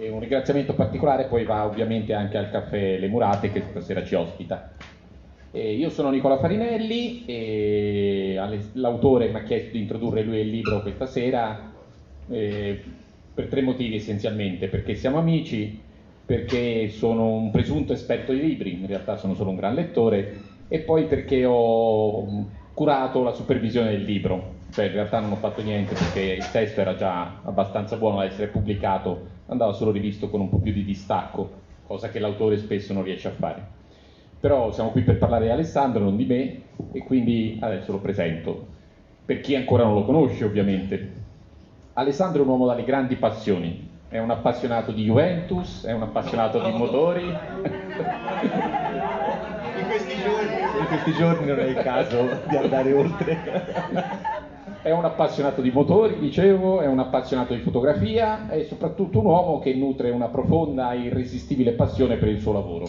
E un ringraziamento particolare poi va ovviamente anche al caffè Le Murate che stasera ci ospita. E io sono Nicola Farinelli e l'autore mi ha chiesto di introdurre lui il libro questa sera eh, per tre motivi essenzialmente, perché siamo amici, perché sono un presunto esperto di libri, in realtà sono solo un gran lettore, e poi perché ho curato la supervisione del libro, cioè in realtà non ho fatto niente perché il testo era già abbastanza buono da essere pubblicato andava solo rivisto con un po' più di distacco, cosa che l'autore spesso non riesce a fare. Però siamo qui per parlare di Alessandro, non di me, e quindi adesso lo presento, per chi ancora non lo conosce ovviamente. Alessandro è un uomo dalle grandi passioni, è un appassionato di Juventus, è un appassionato di motori. In questi giorni, in questi giorni non è il caso di andare oltre. È un appassionato di motori, dicevo, è un appassionato di fotografia e soprattutto un uomo che nutre una profonda e irresistibile passione per il suo lavoro.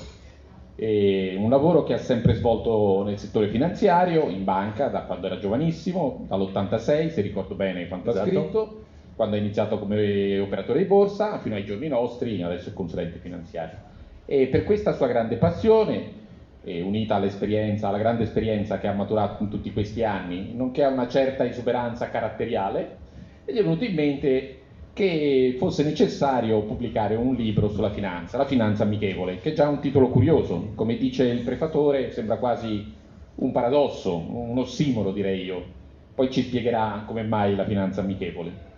E un lavoro che ha sempre svolto nel settore finanziario, in banca, da quando era giovanissimo, dall'86, se ricordo bene quanto esatto. ha scritto, quando ha iniziato come operatore di borsa, fino ai giorni nostri, adesso è consulente finanziario. E per questa sua grande passione eh, unita all'esperienza, alla grande esperienza che ha maturato in tutti questi anni, nonché a una certa esuberanza caratteriale, e gli è venuto in mente che fosse necessario pubblicare un libro sulla finanza, la finanza amichevole, che è già un titolo curioso, come dice il prefatore, sembra quasi un paradosso, un ossimoro direi io. Poi ci spiegherà come mai la finanza amichevole.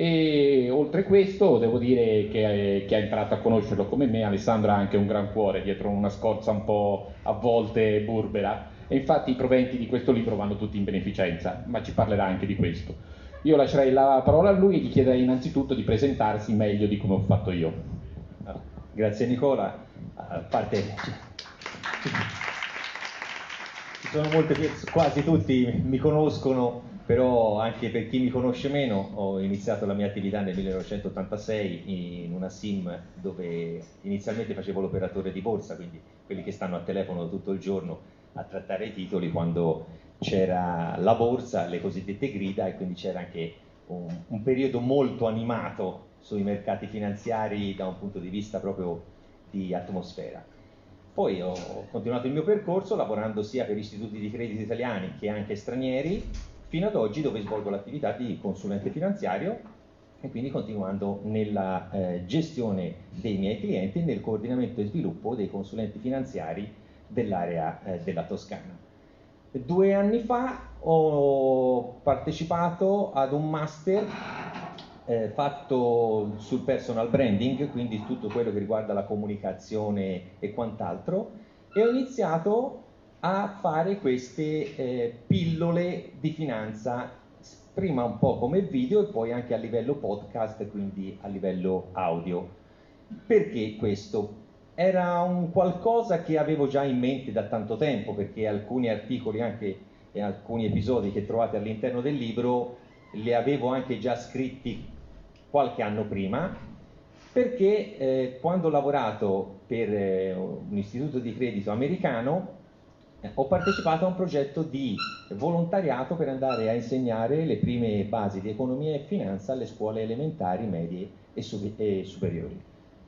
E oltre questo devo dire che chi ha imparato a conoscerlo come me, Alessandro ha anche un gran cuore dietro una scorza un po' a volte burbera e infatti i proventi di questo libro vanno tutti in beneficenza, ma ci parlerà anche di questo. Io lascerei la parola a lui e gli chiederei innanzitutto di presentarsi meglio di come ho fatto io. Grazie Nicola, a parte ci sono molte, quasi tutti mi conoscono però anche per chi mi conosce meno ho iniziato la mia attività nel 1986 in una SIM dove inizialmente facevo l'operatore di borsa, quindi quelli che stanno al telefono tutto il giorno a trattare i titoli quando c'era la borsa, le cosiddette grida e quindi c'era anche un, un periodo molto animato sui mercati finanziari da un punto di vista proprio di atmosfera. Poi ho continuato il mio percorso lavorando sia per istituti di credito italiani che anche stranieri fino ad oggi dove svolgo l'attività di consulente finanziario e quindi continuando nella eh, gestione dei miei clienti nel coordinamento e sviluppo dei consulenti finanziari dell'area eh, della Toscana. Due anni fa ho partecipato ad un master eh, fatto sul personal branding, quindi tutto quello che riguarda la comunicazione e quant'altro, e ho iniziato a fare queste eh, pillole di finanza, prima un po' come video e poi anche a livello podcast, quindi a livello audio. Perché questo? Era un qualcosa che avevo già in mente da tanto tempo, perché alcuni articoli anche e alcuni episodi che trovate all'interno del libro li avevo anche già scritti qualche anno prima, perché eh, quando ho lavorato per eh, un istituto di credito americano ho partecipato a un progetto di volontariato per andare a insegnare le prime basi di economia e finanza alle scuole elementari, medie e, sub- e superiori.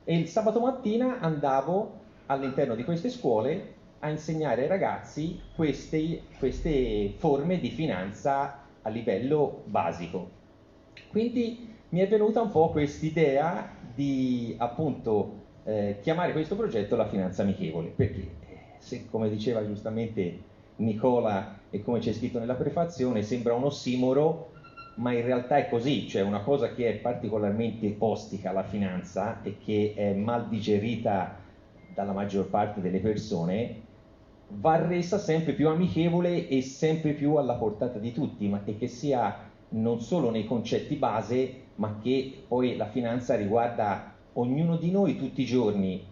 E il sabato mattina andavo all'interno di queste scuole a insegnare ai ragazzi queste, queste forme di finanza a livello basico. Quindi mi è venuta un po' quest'idea di appunto eh, chiamare questo progetto la finanza amichevole. Perché? Se, come diceva giustamente Nicola e come c'è scritto nella prefazione, sembra un ossimoro, ma in realtà è così, cioè una cosa che è particolarmente ostica la finanza e che è mal digerita dalla maggior parte delle persone, va resa sempre più amichevole e sempre più alla portata di tutti, ma che sia non solo nei concetti base, ma che poi la finanza riguarda ognuno di noi tutti i giorni,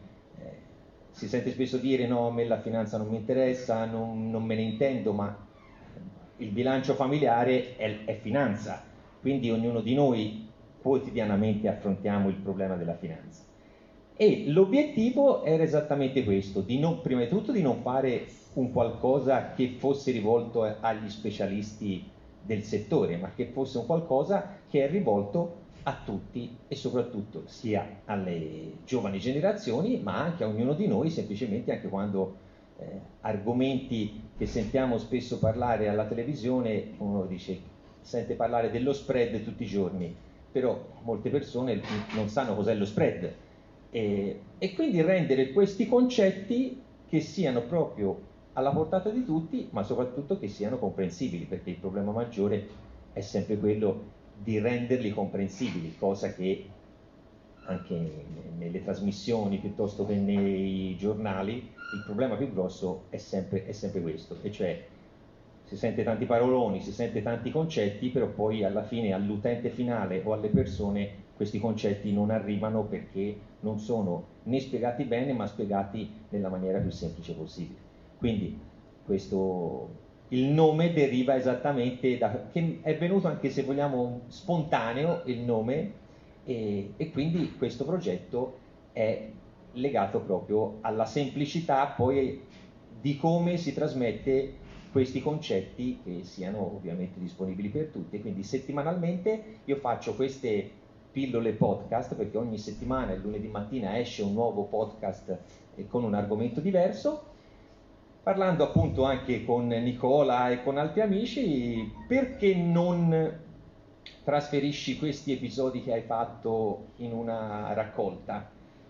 si sente spesso dire no, a me la finanza non mi interessa, non, non me ne intendo, ma il bilancio familiare è, è finanza, quindi ognuno di noi quotidianamente affrontiamo il problema della finanza. E l'obiettivo era esattamente questo, di non, prima di tutto di non fare un qualcosa che fosse rivolto agli specialisti del settore, ma che fosse un qualcosa che è rivolto a tutti e soprattutto sia alle giovani generazioni, ma anche a ognuno di noi, semplicemente anche quando eh, argomenti che sentiamo spesso parlare alla televisione, uno dice, sente parlare dello spread tutti i giorni, però molte persone non sanno cos'è lo spread. E, e quindi rendere questi concetti che siano proprio alla portata di tutti, ma soprattutto che siano comprensibili, perché il problema maggiore è sempre quello di renderli comprensibili, cosa che anche nelle trasmissioni piuttosto che nei giornali il problema più grosso è sempre, è sempre questo, e cioè si sente tanti paroloni, si sente tanti concetti, però poi alla fine all'utente finale o alle persone questi concetti non arrivano perché non sono né spiegati bene ma spiegati nella maniera più semplice possibile. Quindi questo, il nome deriva esattamente da, che è venuto anche se vogliamo spontaneo il nome e, e quindi questo progetto è legato proprio alla semplicità poi di come si trasmette questi concetti che siano ovviamente disponibili per tutti. Quindi settimanalmente io faccio queste pillole podcast perché ogni settimana, il lunedì mattina, esce un nuovo podcast con un argomento diverso parlando appunto anche con Nicola e con altri amici, perché non trasferisci questi episodi che hai fatto in una raccolta?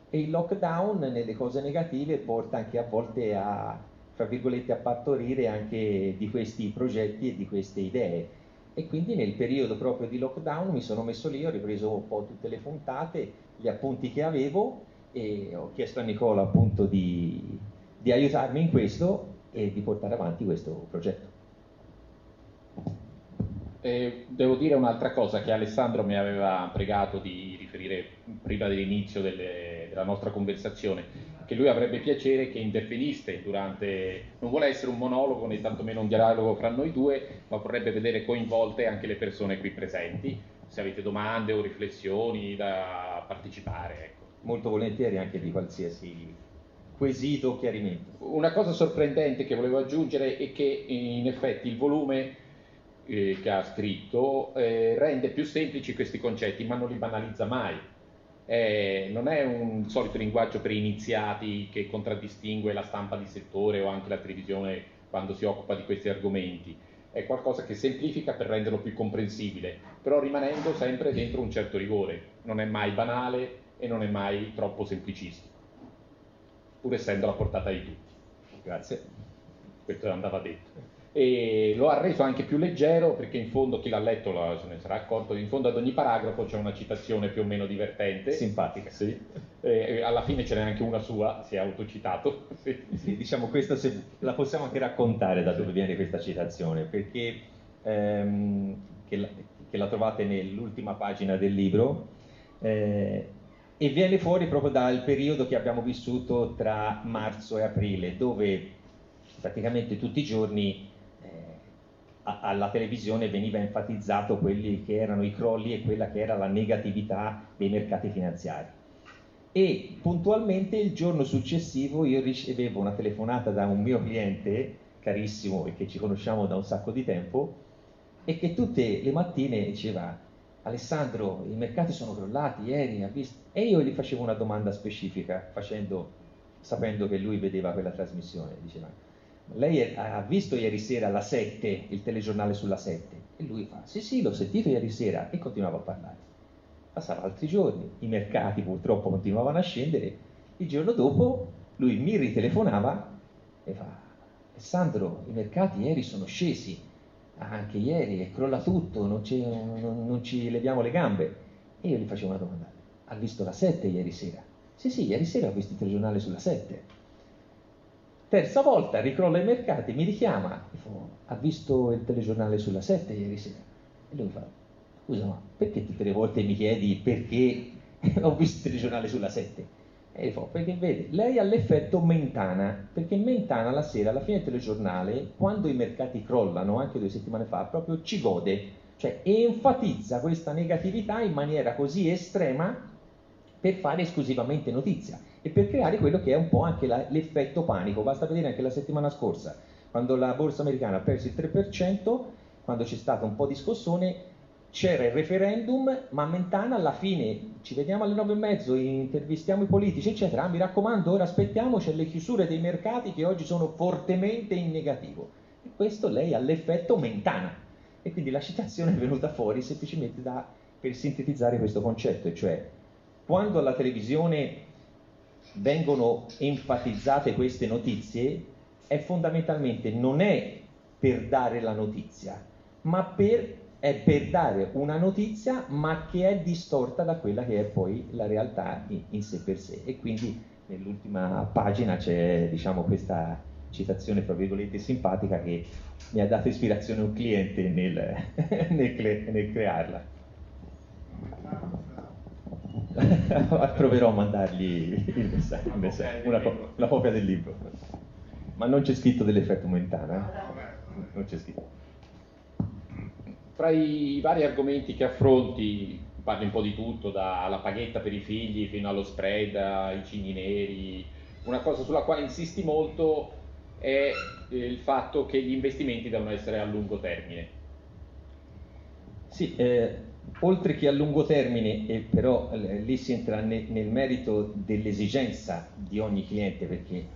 E il lockdown nelle cose negative porta anche a volte a, tra virgolette, a partorire anche di questi progetti e di queste idee. E quindi nel periodo proprio di lockdown mi sono messo lì, ho ripreso un po' tutte le puntate, gli appunti che avevo e ho chiesto a Nicola appunto di, di aiutarmi in questo e di portare avanti questo progetto. Eh, devo dire un'altra cosa che Alessandro mi aveva pregato di riferire prima dell'inizio delle, della nostra conversazione, che lui avrebbe piacere che interveniste durante, non vuole essere un monologo né tantomeno un dialogo fra noi due, ma vorrebbe vedere coinvolte anche le persone qui presenti, se avete domande o riflessioni da partecipare. Ecco. Molto volentieri anche di qualsiasi quesito chiarimento. Una cosa sorprendente che volevo aggiungere è che in effetti il volume eh, che ha scritto eh, rende più semplici questi concetti, ma non li banalizza mai. Eh, non è un solito linguaggio per iniziati che contraddistingue la stampa di settore o anche la televisione quando si occupa di questi argomenti. È qualcosa che semplifica per renderlo più comprensibile, però rimanendo sempre dentro un certo rigore. Non è mai banale e non è mai troppo semplicistico pur essendo alla portata di tutti. Grazie. Questo andava detto. E lo ha reso anche più leggero perché in fondo chi l'ha letto se ne sarà accorto, in fondo ad ogni paragrafo c'è una citazione più o meno divertente. Simpatica. Sì. E alla fine ce n'è anche una sua, si è autocitato. Sì. sì diciamo questa se, la possiamo anche raccontare da dove viene questa citazione, perché ehm, che, la, che, la, trovate nell'ultima pagina del libro. Eh, e viene fuori proprio dal periodo che abbiamo vissuto tra marzo e aprile, dove praticamente tutti i giorni eh, alla televisione veniva enfatizzato quelli che erano i crolli e quella che era la negatività dei mercati finanziari. E puntualmente il giorno successivo io ricevevo una telefonata da un mio cliente carissimo e che ci conosciamo da un sacco di tempo e che tutte le mattine diceva Alessandro, i mercati sono crollati ieri, e io gli facevo una domanda specifica, facendo, sapendo che lui vedeva quella trasmissione. Diceva, lei ha visto ieri sera alla 7 il telegiornale sulla 7? E lui fa, sì sì, l'ho sentito ieri sera, e continuava a parlare. Passava altri giorni, i mercati purtroppo continuavano a scendere, il giorno dopo lui mi ritelefonava e fa, Alessandro, i mercati ieri sono scesi, anche ieri è crolla tutto, non, non, non, ci leviamo le gambe. E io gli facevo una domanda, ha visto la 7 ieri sera? Sì, sì, ieri sera ho visto il telegiornale sulla 7. Terza volta ricrolla i mercati, mi richiama, dico, ha visto il telegiornale sulla 7 ieri sera? E lui fa, scusa ma perché tutte le volte mi chiedi perché ho visto il telegiornale sulla 7? E fa, perché vede, lei ha l'effetto Mentana, perché Mentana la sera, alla fine del telegiornale, quando i mercati crollano, anche due settimane fa, proprio ci gode, cioè enfatizza questa negatività in maniera così estrema per fare esclusivamente notizia e per creare quello che è un po' anche la, l'effetto panico. Basta vedere anche la settimana scorsa, quando la borsa americana ha perso il 3%, quando c'è stato un po' di scossone, c'era il referendum, ma Mentana alla fine ci vediamo alle nove e mezzo, intervistiamo i politici, eccetera. Ah, mi raccomando, ora aspettiamo, c'è le chiusure dei mercati che oggi sono fortemente in negativo. E questo lei ha l'effetto Mentana. E quindi la citazione è venuta fuori semplicemente da, per sintetizzare questo concetto, e cioè quando alla televisione vengono enfatizzate queste notizie, è fondamentalmente non è per dare la notizia, ma per è per dare una notizia ma che è distorta da quella che è poi la realtà in, in sé per sé. E quindi nell'ultima pagina c'è diciamo questa citazione tra virgolette simpatica che mi ha dato ispirazione un cliente nel, nel, cre, nel crearla. Proverò a mandargli il messaggio, il messaggio una, una, copia del libro. Ma non c'è scritto dell'effetto momentano eh? non c'è scritto fra i vari argomenti che affronti, parli un po' di tutto, dalla paghetta per i figli fino allo spread, ai cigni neri, una cosa sulla quale insisti molto è il fatto che gli investimenti devono essere a lungo termine. Sì, eh, oltre che a lungo termine, eh, però eh, lì si entra ne, nel merito dell'esigenza di ogni cliente, perché eh,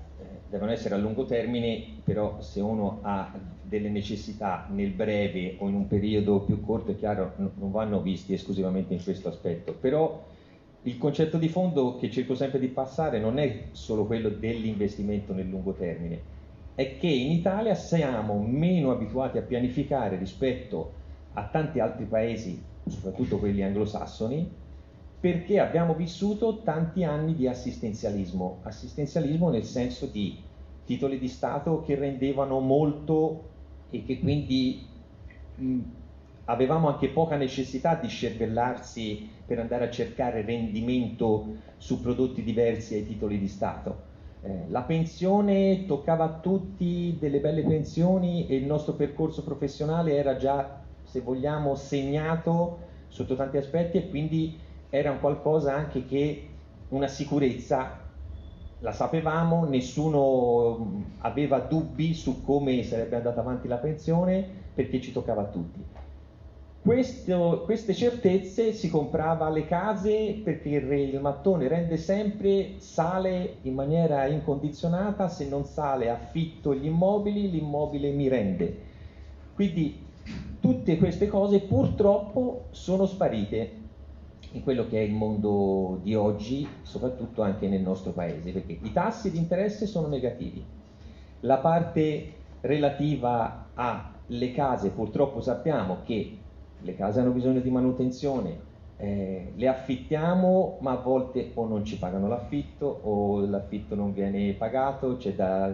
devono essere a lungo termine, però se uno ha delle necessità nel breve o in un periodo più corto, è chiaro, non vanno visti esclusivamente in questo aspetto, però il concetto di fondo che cerco sempre di passare non è solo quello dell'investimento nel lungo termine, è che in Italia siamo meno abituati a pianificare rispetto a tanti altri paesi, soprattutto quelli anglosassoni, perché abbiamo vissuto tanti anni di assistenzialismo, assistenzialismo nel senso di titoli di Stato che rendevano molto e che quindi mh, avevamo anche poca necessità di scervellarsi per andare a cercare rendimento su prodotti diversi ai titoli di Stato. Eh, la pensione toccava a tutti delle belle pensioni e il nostro percorso professionale era già, se vogliamo, segnato sotto tanti aspetti e quindi era un qualcosa anche che una sicurezza la sapevamo, nessuno aveva dubbi su come sarebbe andata avanti la pensione perché ci toccava a tutti. Questo, queste certezze si comprava le case perché il mattone rende sempre, sale in maniera incondizionata, se non sale affitto gli immobili, l'immobile mi rende. Quindi tutte queste cose purtroppo sono sparite in quello che è il mondo di oggi, soprattutto anche nel nostro paese, perché i tassi di interesse sono negativi. La parte relativa alle case, purtroppo sappiamo che le case hanno bisogno di manutenzione, eh, le affittiamo ma a volte o non ci pagano l'affitto o l'affitto non viene pagato, c'è da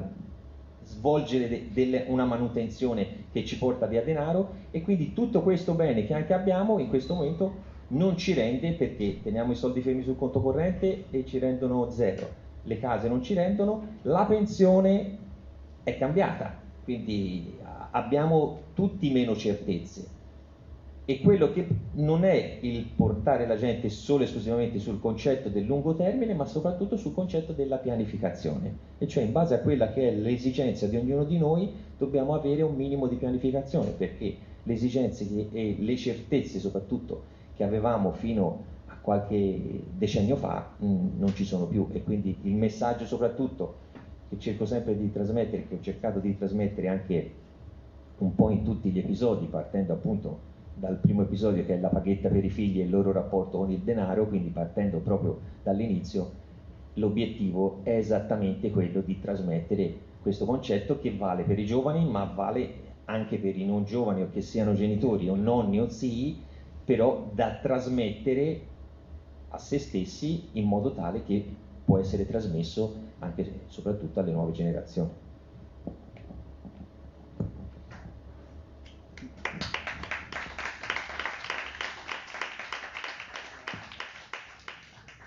svolgere de- de- una manutenzione che ci porta via denaro e quindi tutto questo bene che anche abbiamo in questo momento non ci rende perché teniamo i soldi fermi sul conto corrente e ci rendono zero, le case non ci rendono, la pensione è cambiata, quindi abbiamo tutti meno certezze. E quello che non è il portare la gente solo e esclusivamente sul concetto del lungo termine, ma soprattutto sul concetto della pianificazione. E cioè in base a quella che è l'esigenza di ognuno di noi dobbiamo avere un minimo di pianificazione, perché le esigenze e le certezze soprattutto che avevamo fino a qualche decennio fa mh, mm, non ci sono più. E quindi il messaggio soprattutto che cerco sempre di trasmettere, che ho cercato di trasmettere anche un po' in tutti gli episodi, partendo appunto dal primo episodio che è la paghetta per i figli e il loro rapporto con il denaro, quindi partendo proprio dall'inizio, l'obiettivo è esattamente quello di trasmettere questo concetto che vale per i giovani, ma vale anche per i non giovani o che siano genitori o nonni o zii però da trasmettere a se stessi in modo tale che può essere trasmesso anche e soprattutto alle nuove generazioni.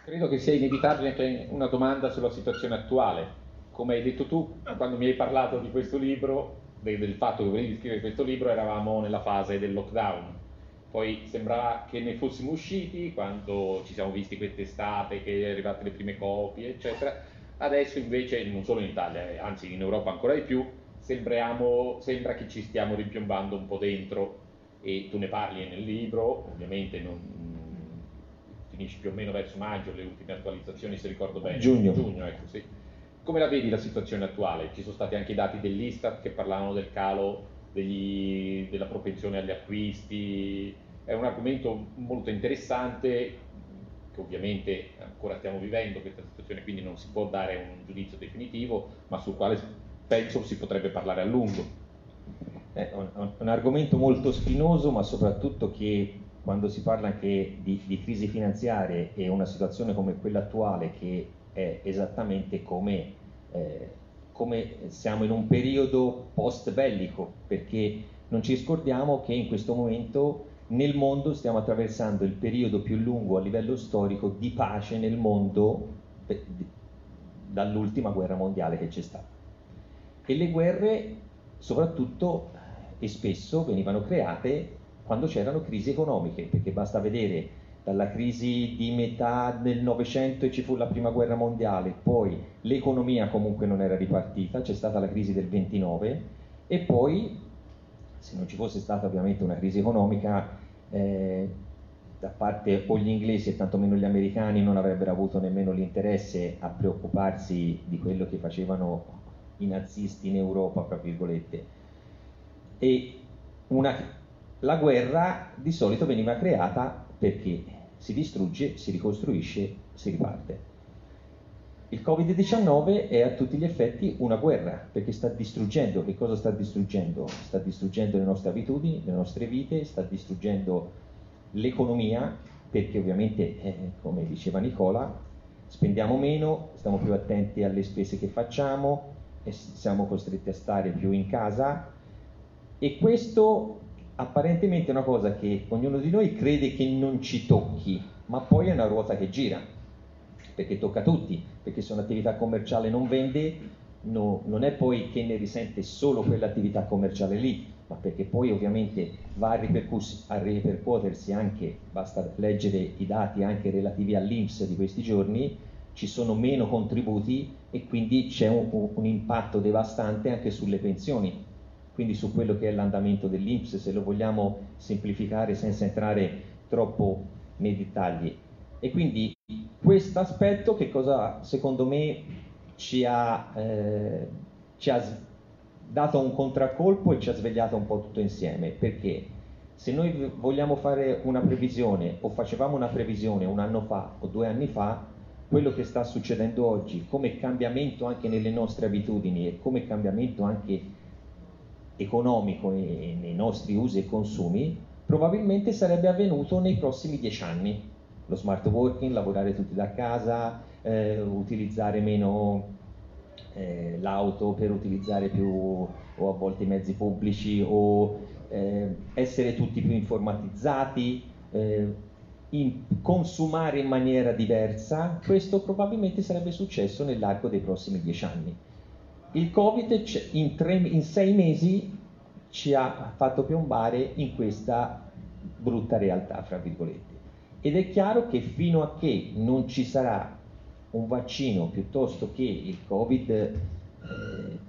Credo che sia inevitabile una domanda sulla situazione attuale. Come hai detto tu, quando mi hai parlato di questo libro, del fatto che volevi scrivere questo libro, eravamo nella fase del lockdown. Poi sembrava che ne fossimo usciti quando ci siamo visti quest'estate, che è arrivate le prime copie, eccetera. Adesso invece, non solo in Italia, eh, anzi in Europa ancora di più, sembra che ci stiamo rimpiombando un po' dentro e tu ne parli nel libro, ovviamente non, finisci più o meno verso maggio, le ultime attualizzazioni se ricordo bene. Giugno. Giugno ecco, sì. Come la vedi la situazione attuale? Ci sono stati anche i dati dell'Istat che parlavano del calo degli, della propensione agli acquisti, è un argomento molto interessante che ovviamente ancora stiamo vivendo questa situazione, quindi non si può dare un giudizio definitivo, ma sul quale penso si potrebbe parlare a lungo. È un, un argomento molto spinoso, ma soprattutto che quando si parla anche di, di crisi finanziarie e una situazione come quella attuale che è esattamente come, eh, come siamo in un periodo post bellico, perché non ci scordiamo che in questo momento nel mondo stiamo attraversando il periodo più lungo a livello storico di pace nel mondo dall'ultima guerra mondiale che c'è stata. E le guerre soprattutto e spesso venivano create quando c'erano crisi economiche, perché basta vedere dalla crisi di metà del Novecento e ci fu la prima guerra mondiale, poi l'economia comunque non era ripartita, c'è stata la crisi del 29 e poi se non ci fosse stata ovviamente una crisi economica eh, da parte o gli inglesi e tantomeno gli americani non avrebbero avuto nemmeno l'interesse a preoccuparsi di quello che facevano i nazisti in Europa, tra virgolette. E una, la guerra di solito veniva creata perché si distrugge, si ricostruisce, si riparte. Il Covid-19 è a tutti gli effetti una guerra, perché sta distruggendo, che cosa sta distruggendo? Sta distruggendo le nostre abitudini, le nostre vite, sta distruggendo l'economia, perché ovviamente, eh, come diceva Nicola, spendiamo meno, stiamo più attenti alle spese che facciamo, siamo costretti a stare più in casa e questo apparentemente è una cosa che ognuno di noi crede che non ci tocchi, ma poi è una ruota che gira perché tocca a tutti, perché se un'attività commerciale non vende, no, non è poi che ne risente solo quell'attività commerciale lì, ma perché poi ovviamente va a, a ripercuotersi anche, basta leggere i dati anche relativi all'Inps di questi giorni, ci sono meno contributi e quindi c'è un, un impatto devastante anche sulle pensioni, quindi su quello che è l'andamento dell'Inps, se lo vogliamo semplificare senza entrare troppo nei dettagli. E quindi questo aspetto che cosa secondo me ci ha, eh, ci ha dato un contraccolpo e ci ha svegliato un po' tutto insieme, perché se noi vogliamo fare una previsione o facevamo una previsione un anno fa o due anni fa, quello che sta succedendo oggi come cambiamento anche nelle nostre abitudini e come cambiamento anche economico nei nostri usi e consumi, probabilmente sarebbe avvenuto nei prossimi dieci anni lo smart working, lavorare tutti da casa, eh, utilizzare meno eh, l'auto per utilizzare più o a volte i mezzi pubblici o eh, essere tutti più informatizzati, eh, in, consumare in maniera diversa, questo probabilmente sarebbe successo nell'arco dei prossimi dieci anni. Il Covid in, tre, in sei mesi ci ha fatto piombare in questa brutta realtà, fra virgolette. Ed è chiaro che fino a che non ci sarà un vaccino piuttosto che il Covid eh,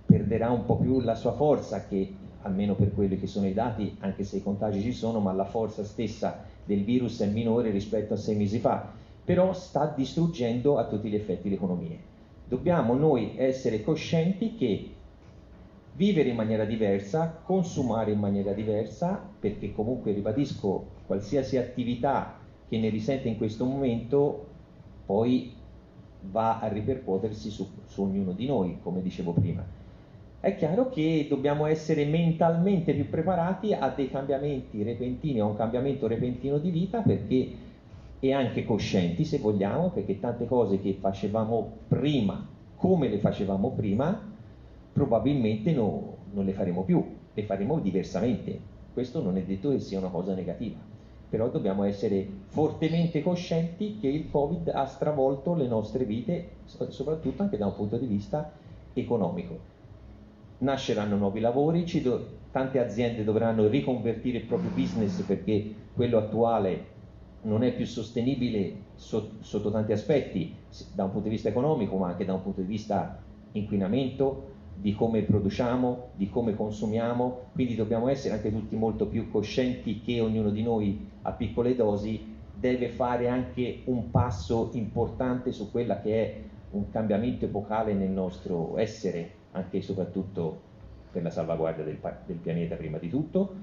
perderà un po' più la sua forza, che almeno per quelli che sono i dati, anche se i contagi ci sono, ma la forza stessa del virus è minore rispetto a sei mesi fa, però sta distruggendo a tutti gli effetti l'economia. Dobbiamo noi essere coscienti che vivere in maniera diversa, consumare in maniera diversa, perché comunque ribadisco qualsiasi attività che ne risente in questo momento poi va a ripercuotersi su, su ognuno di noi, come dicevo prima. È chiaro che dobbiamo essere mentalmente più preparati a dei cambiamenti repentini, a un cambiamento repentino di vita perché e anche coscienti se vogliamo, perché tante cose che facevamo prima, come le facevamo prima, probabilmente no, non le faremo più, le faremo diversamente. Questo non è detto che sia una cosa negativa però dobbiamo essere fortemente coscienti che il Covid ha stravolto le nostre vite, soprattutto anche da un punto di vista economico. Nasceranno nuovi lavori, do- tante aziende dovranno riconvertire il proprio business perché quello attuale non è più sostenibile so- sotto tanti aspetti, da un punto di vista economico, ma anche da un punto di vista inquinamento, di come produciamo, di come consumiamo, quindi dobbiamo essere anche tutti molto più coscienti che ognuno di noi a piccole dosi deve fare anche un passo importante su quella che è un cambiamento epocale nel nostro essere, anche e soprattutto per la salvaguardia del, del pianeta prima di tutto,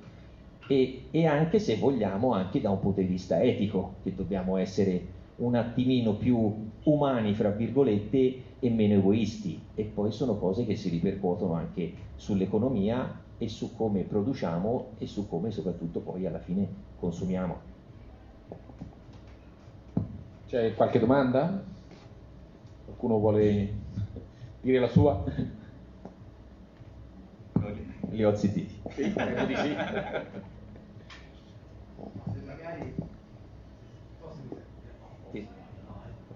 e, e, anche se vogliamo anche da un punto di vista etico, che dobbiamo essere un attimino più umani, fra virgolette, e meno egoisti. E poi sono cose che si ripercuotono anche sull'economia e su come produciamo e su come soprattutto poi alla fine consumiamo. C'è qualche domanda? Qualcuno vuole dire la sua? Li ho zittiti. Sì, sì.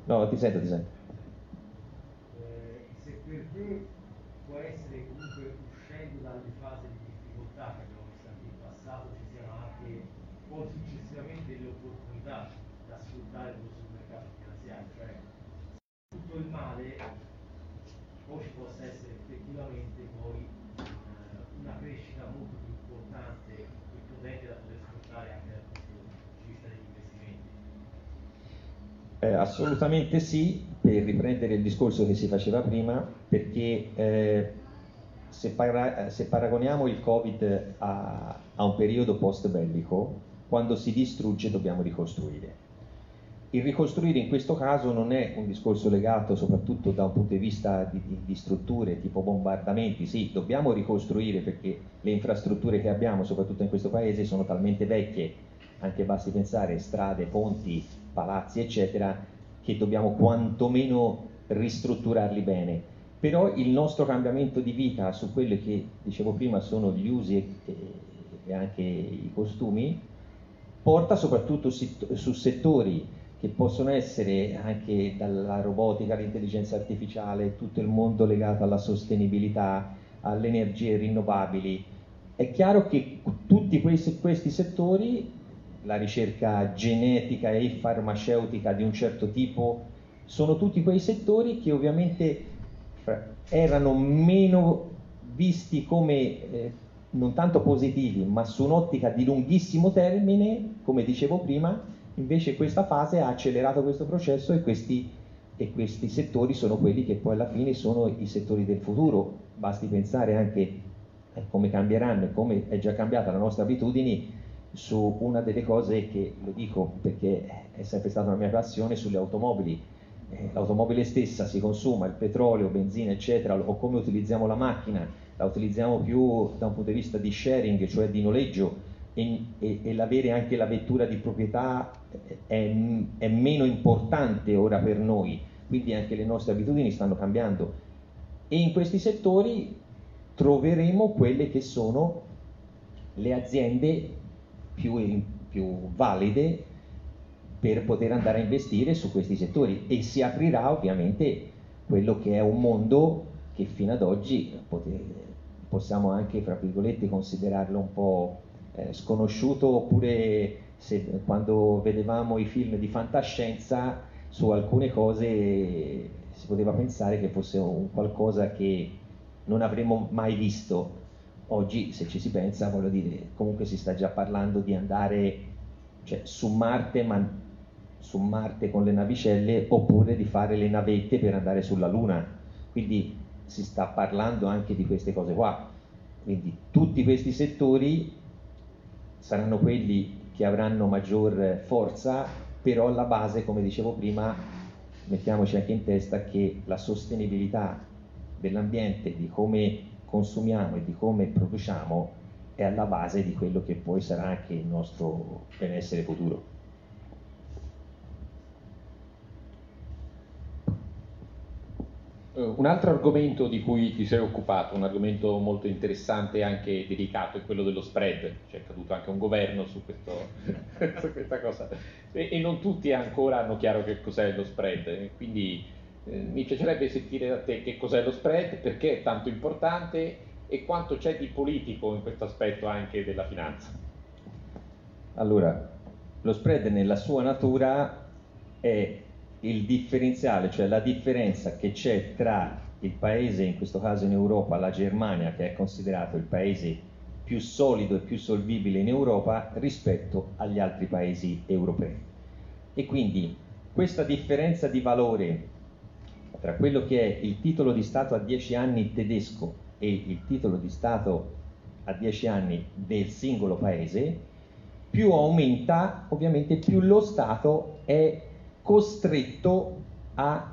No, ti sento, ti sento. Eh, se per te può essere comunque uscendo dalle fasi di difficoltà che abbiamo visto anche in passato, ci siano anche poi successivamente delle opportunità da sfruttare sul mercato finanziario, cioè tutto il male poi ci possa essere effettivamente poi eh, una crescita molto più importante e potente da poter sfruttare anche dal punto di vista degli investimenti. Eh, assolutamente sì, per riprendere il discorso che si faceva prima, perché eh, se, para- se, paragoniamo il Covid a, a un periodo post bellico, quando si distrugge dobbiamo ricostruire. Il ricostruire in questo caso non è un discorso legato soprattutto da un punto di vista di, di, di, strutture tipo bombardamenti, sì, dobbiamo ricostruire perché le infrastrutture che abbiamo, soprattutto in questo paese, sono talmente vecchie, anche basti pensare strade, ponti, palazzi, eccetera, che dobbiamo quantomeno ristrutturarli bene. Però il nostro cambiamento di vita su quelli che dicevo prima sono gli usi e, e anche i costumi, porta soprattutto su settori che possono essere anche dalla robotica all'intelligenza artificiale, tutto il mondo legato alla sostenibilità, alle energie rinnovabili. È chiaro che tutti questi, questi settori la ricerca genetica e farmaceutica di un certo tipo, sono tutti quei settori che ovviamente erano meno visti come eh, non tanto positivi, ma su un'ottica di lunghissimo termine, come dicevo prima, invece questa fase ha accelerato questo processo e questi, e questi settori sono quelli che poi alla fine sono i settori del futuro. Basti pensare anche a come cambieranno e come è già cambiata la nostra abitudini su una delle cose che, lo dico perché è sempre stata una mia passione, sulle automobili. Eh, l'automobile stessa si consuma, il petrolio, benzina, eccetera, o come utilizziamo la macchina, la utilizziamo più da un punto di vista di sharing, cioè di noleggio, e, e, e l'avere anche la vettura di proprietà è, è meno importante ora per noi, quindi anche le nostre abitudini stanno cambiando. E in questi settori troveremo quelle che sono le aziende più, più valide per poter andare a investire su questi settori. E si aprirà ovviamente quello che è un mondo che fino ad oggi possiamo anche, fra virgolette, considerarlo un po' eh, sconosciuto oppure se, quando vedevamo i film di fantascienza su alcune cose si poteva pensare che fosse un qualcosa che non avremmo mai visto oggi se ci si pensa, voglio dire, comunque si sta già parlando di andare cioè, su Marte, ma su Marte con le navicelle oppure di fare le navette per andare sulla Luna. Quindi si sta parlando anche di queste cose qua. Quindi tutti questi settori saranno quelli che avranno maggior forza, però alla base, come dicevo prima, mettiamoci anche in testa che la sostenibilità dell'ambiente, di come consumiamo e di come produciamo è alla base di quello che poi sarà anche il nostro benessere futuro. Eh, un altro argomento di cui ti sei occupato, un argomento molto interessante e anche delicato, è quello dello spread. C'è caduto anche un governo su, questo, su questa cosa e, e, non tutti ancora hanno chiaro che cos'è lo spread. Quindi eh, mi piacerebbe sentire da te che cos'è lo spread, perché è tanto importante e quanto c'è di politico in questo aspetto anche della finanza. Allora, lo spread nella sua natura è il differenziale, cioè la differenza che c'è tra il paese, in questo caso in Europa, la Germania, che è considerato il paese più solido e più solvibile in Europa rispetto agli altri paesi europei. E quindi questa differenza di valore tra quello che è il titolo di Stato a 10 anni tedesco e il titolo di Stato a 10 anni del singolo paese, più aumenta, ovviamente più lo Stato è costretto a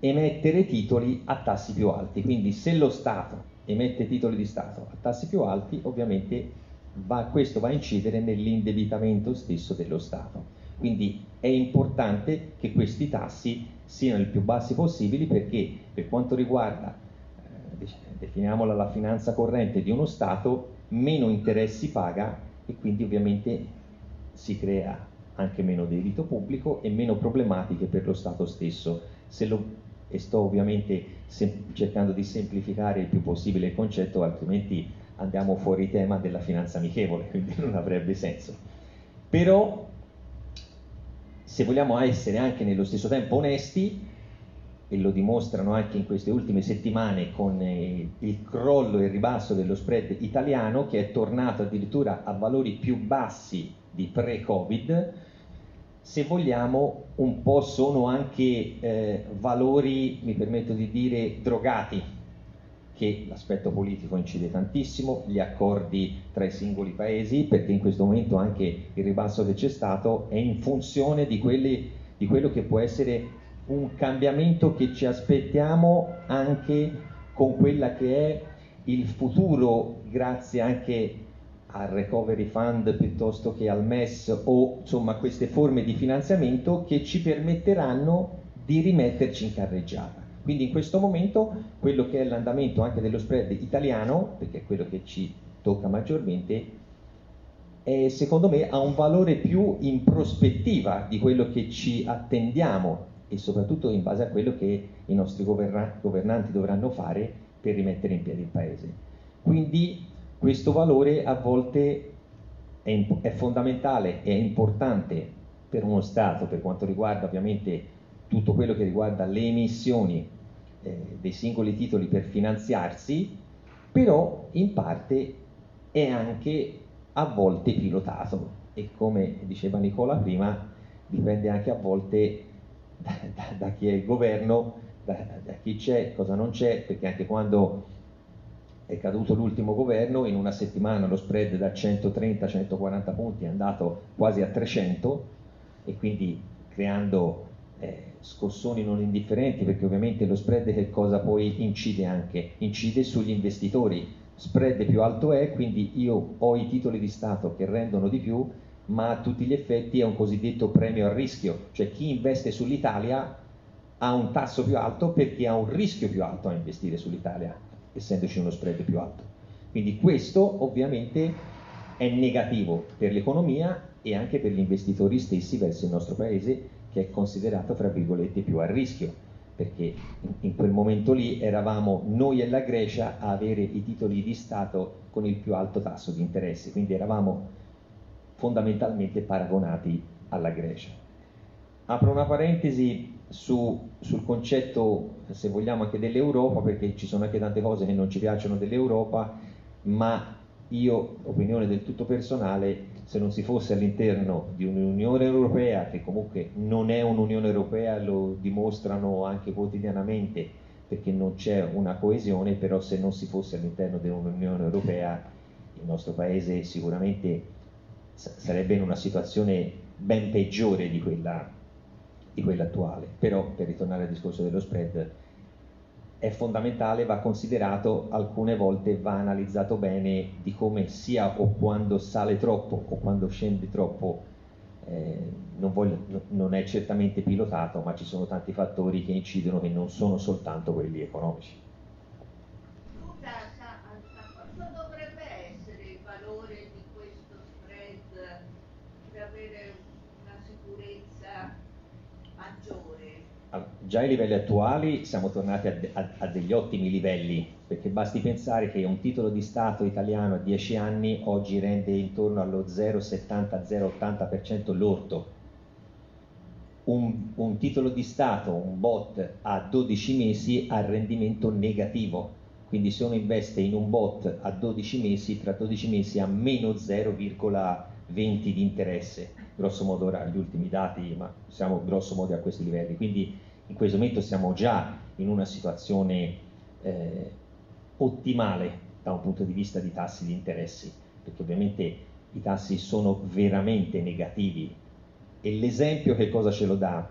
emettere titoli a tassi più alti. Quindi se lo Stato emette titoli di Stato a tassi più alti, ovviamente va, questo va a incidere nell'indebitamento stesso dello Stato. Quindi è importante che questi tassi siano il più bassi possibili perché per quanto riguarda, eh, definiamola la finanza corrente di uno Stato, meno interessi paga e quindi ovviamente si crea anche meno debito pubblico e meno problematiche per lo Stato stesso. Lo, e sto ovviamente cercando di semplificare il più possibile il concetto, altrimenti andiamo fuori tema della finanza amichevole, quindi non avrebbe senso. Però, se vogliamo essere anche nello stesso tempo onesti, e lo dimostrano anche in queste ultime settimane con eh, il crollo e il ribasso dello spread italiano che è tornato addirittura a valori più bassi di pre-Covid, se vogliamo un po' sono anche eh, valori, mi permetto di dire, drogati, che l'aspetto politico incide tantissimo, gli accordi tra i singoli paesi, perché in questo momento anche il ribasso che c'è stato è in funzione di, quelli, di quello che può essere un cambiamento che ci aspettiamo anche con quella che è il futuro, grazie anche al recovery fund piuttosto che al MES o insomma queste forme di finanziamento che ci permetteranno di rimetterci in carreggiata. Quindi in questo momento quello che è l'andamento anche dello spread italiano, perché è quello che ci tocca maggiormente, è, secondo me ha un valore più in prospettiva di quello che ci attendiamo e soprattutto in base a quello che i nostri governanti dovranno fare per rimettere in piedi il paese. Quindi questo valore a volte è, imp- è fondamentale, è importante per uno Stato per quanto riguarda ovviamente tutto quello che riguarda le emissioni eh, dei singoli titoli per finanziarsi, però in parte è anche a volte pilotato. E come diceva Nicola prima dipende anche a volte da, da, da chi è il governo, da, da chi c'è, cosa non c'è, perché anche quando è caduto l'ultimo governo, in una settimana lo spread da 130 a 140 punti è andato quasi a 300 e quindi creando scossoni non indifferenti perché ovviamente lo spread che cosa poi incide anche? Incide sugli investitori, spread più alto è, quindi io ho i titoli di Stato che rendono di più, ma a tutti gli effetti è un cosiddetto premio al rischio, cioè chi investe sull'Italia ha un tasso più alto perché ha un rischio più alto a investire sull'Italia essendoci uno spread più alto. Quindi questo ovviamente è negativo per l'economia e anche per gli investitori stessi verso il nostro paese che è considerato fra virgolette più a rischio perché in quel momento lì eravamo noi e la Grecia a avere i titoli di Stato con il più alto tasso di interesse, quindi eravamo fondamentalmente paragonati alla Grecia. Apro una parentesi su, sul concetto, se vogliamo, anche dell'Europa, perché ci sono anche tante cose che non ci piacciono dell'Europa, ma io, opinione del tutto personale, se non si fosse all'interno di un'Unione Europea, che comunque non è un'Unione Europea, lo dimostrano anche quotidianamente, perché non c'è una coesione, però se non si fosse all'interno di un'Unione Europea, il nostro paese sicuramente sarebbe in una situazione ben peggiore di quella di quella attuale. Però, per ritornare al discorso dello spread, è fondamentale, va considerato, alcune volte va analizzato bene di come sia o quando sale troppo o quando scende troppo eh, non, voglio, non, è certamente pilotato, ma ci sono tanti fattori che incidono che non sono soltanto quelli economici. Luca, cosa dovrebbe essere il valore di questo spread per avere una sicurezza maggiore? Allora, già ai livelli attuali siamo tornati a, a, a degli ottimi livelli perché basti pensare che un titolo di Stato italiano a 10 anni oggi rende intorno allo 0,70-0,80% lordo. Un, un, titolo di Stato, un bot a 12 mesi ha rendimento negativo, quindi se uno investe in un bot a 12 mesi, tra 12 mesi ha meno 0,20 di interesse, grosso modo ora gli ultimi dati, ma siamo grosso modo a questi livelli, quindi in questo momento siamo già in una situazione eh, ottimale da un punto di vista di tassi di interessi, perché ovviamente i tassi sono veramente negativi. E l'esempio che cosa ce lo dà?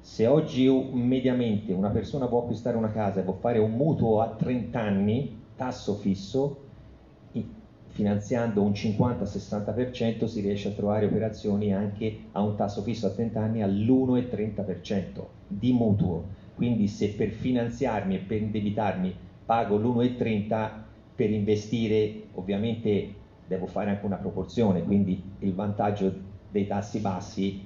Se oggi mediamente una persona può acquistare una casa e può fare un mutuo a 30 anni, tasso fisso, finanziando un 50-60% si riesce a trovare operazioni anche a un tasso fisso a 30 anni all'1,30% di mutuo. Quindi se per finanziarmi e per indebitarmi pago l'1,30 per investire, ovviamente devo fare anche una proporzione, quindi il vantaggio dei tassi bassi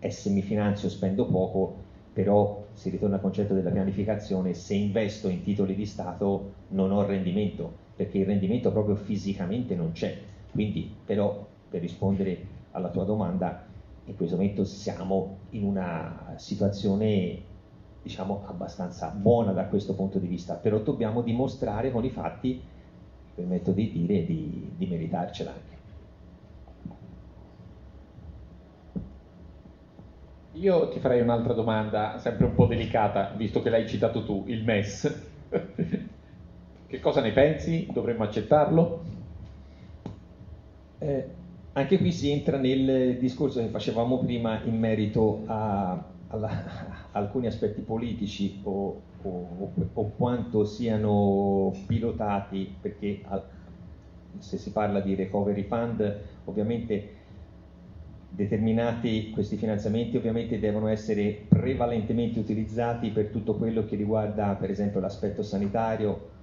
è se mi finanzio spendo poco, però si ritorna al concetto della pianificazione, se investo in titoli di Stato non ho rendimento, perché il rendimento proprio fisicamente non c'è. Quindi però per rispondere alla tua domanda, in questo momento siamo in una situazione diciamo, abbastanza buona da questo punto di vista, però dobbiamo dimostrare con i fatti, permetto di dire, di, di meritarcela anche. Io ti farei un'altra domanda, sempre un po' delicata, visto che l'hai citato tu, il MES. Che cosa ne pensi? Dovremmo accettarlo? Eh, anche qui si entra nel discorso che facevamo prima in merito a, alla, alcuni aspetti politici o, o, o, quanto siano pilotati, perché se si parla di recovery fund ovviamente determinati questi finanziamenti ovviamente devono essere prevalentemente utilizzati per tutto quello che riguarda per esempio l'aspetto sanitario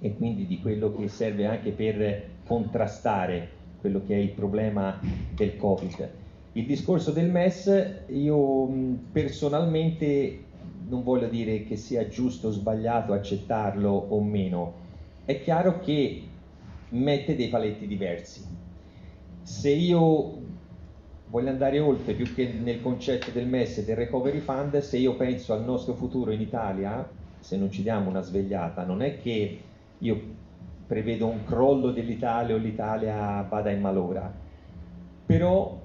e quindi di quello che serve anche per contrastare quello che è il problema del Covid il discorso del MES io personalmente non voglio dire che sia giusto o sbagliato accettarlo o meno, è chiaro che mette dei paletti diversi. Se io voglio andare oltre più che nel concetto del MES e del recovery fund, se io penso al nostro futuro in Italia, se non ci diamo una svegliata, non è che io prevedo un crollo dell'Italia o l'Italia vada in malora, però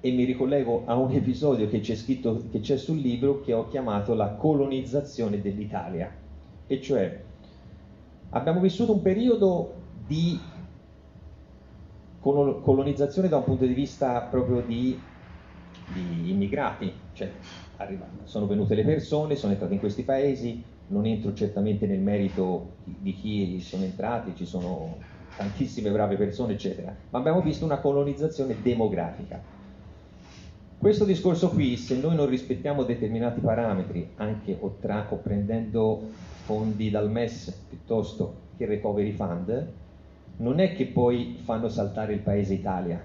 e mi ricollego a un episodio che c'è scritto, che c'è sul libro che ho chiamato la colonizzazione dell'Italia. E cioè abbiamo vissuto un periodo di colonizzazione da un punto di vista proprio di, di immigrati, cioè sono venute le persone, sono entrate in questi paesi, non entro certamente nel merito di chi sono entrati, ci sono tantissime brave persone, eccetera, ma abbiamo visto una colonizzazione demografica questo discorso qui, se noi non rispettiamo determinati parametri, anche o, prendendo fondi dal MES piuttosto che Recovery Fund, non è che poi fanno saltare il paese Italia.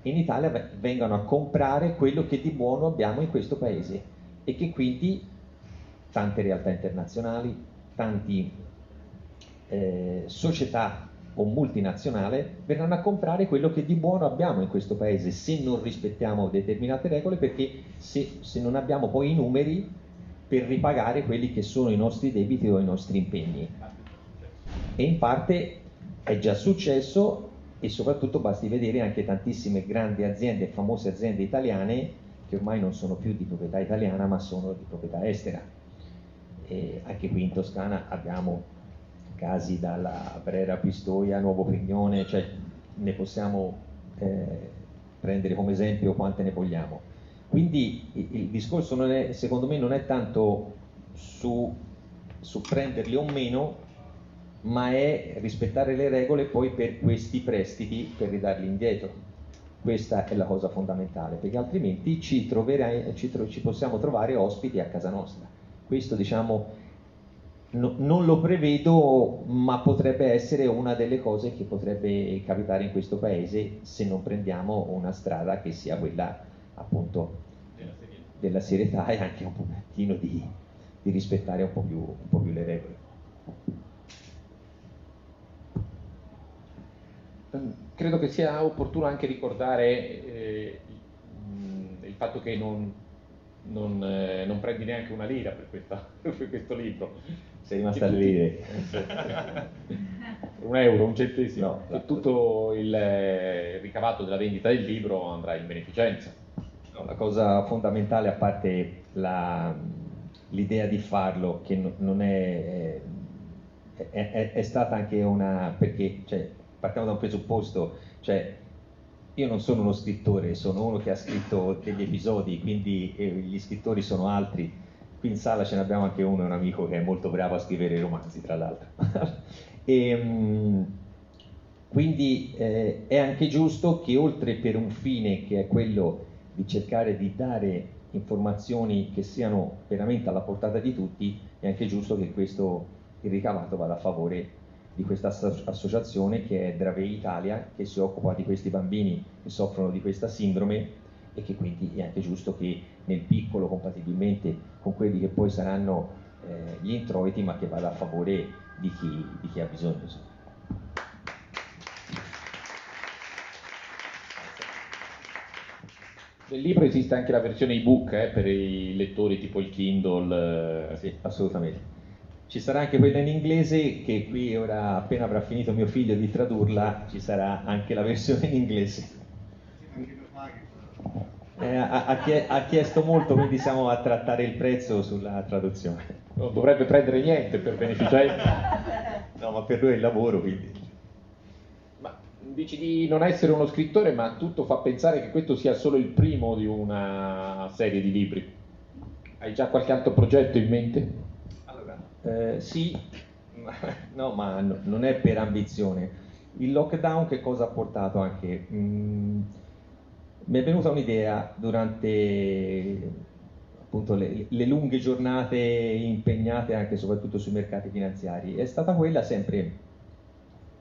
In Italia vengono a comprare quello che di buono abbiamo in questo paese e che quindi tante realtà internazionali, tante eh, società o multinazionale verranno a comprare quello che di buono abbiamo in questo paese se non rispettiamo determinate regole perché se, se non abbiamo poi i numeri per ripagare quelli che sono i nostri debiti o i nostri impegni. E in parte è già successo e soprattutto basti vedere anche tantissime grandi aziende, famose aziende italiane che ormai non sono più di proprietà italiana ma sono di proprietà estera. E anche qui in Toscana abbiamo casi dalla Brera Pistoia, Nuovo Prignone, cioè ne possiamo eh, prendere come esempio quante ne vogliamo. Quindi il, il discorso è, secondo me non è tanto su, su prenderli o meno, ma è rispettare le regole poi per questi prestiti per ridarli indietro. questa è la cosa fondamentale, perché altrimenti ci, troverai, ci, tro- ci possiamo trovare ospiti a casa nostra. Questo diciamo no, non lo prevedo, ma potrebbe essere una delle cose che potrebbe capitare in questo paese se non prendiamo una strada che sia quella appunto della serietà, e anche un pochettino di, di rispettare un po, più, un po' più le regole. Credo che sia opportuno anche ricordare eh, il fatto che non, non, eh, non, prendi neanche una lira per, questa, per questo libro. Sei rimasta a lire. un euro, un centesimo. No, tutto il eh, ricavato della vendita del libro andrà in beneficenza. La cosa fondamentale, a parte la, l'idea di farlo, che non è, è, è, è stata anche una... perché cioè, partiamo da un presupposto, cioè io non sono uno scrittore, sono uno che ha scritto degli episodi, quindi eh, gli scrittori sono altri. Qui in sala ce ne abbiamo anche uno, un amico che è molto bravo a scrivere romanzi, tra l'altro. e, um, quindi eh, è anche giusto che oltre per un fine che è quello di cercare di dare informazioni che siano veramente alla portata di tutti, è anche giusto che questo, il ricavato vada a favore di questa associazione che è Dravei Italia, che si occupa di questi bambini che soffrono di questa sindrome e che quindi è anche giusto che nel piccolo, compatibilmente con quelli che poi saranno eh, gli introiti, ma che vada a favore di chi, di chi ha bisogno. Insomma. Nel libro esiste anche la versione ebook eh, per i lettori tipo il Kindle. Eh. Sì, assolutamente. Ci sarà anche quella in inglese che qui ora appena avrà finito mio figlio di tradurla ci sarà anche la versione in inglese. Eh, ha, ha, chiesto molto, quindi siamo a trattare il prezzo sulla traduzione. Non dovrebbe prendere niente per beneficiare. no, ma per lui è il lavoro, quindi. Ma dici di non essere uno scrittore, ma tutto fa pensare che questo sia solo il primo di una serie di libri. Hai già qualche altro progetto in mente? Eh, sì, no, ma no, non è per ambizione. Il lockdown che cosa ha portato anche? Mm, mi è venuta un'idea durante appunto le, le, lunghe giornate impegnate anche e soprattutto sui mercati finanziari, è stata quella sempre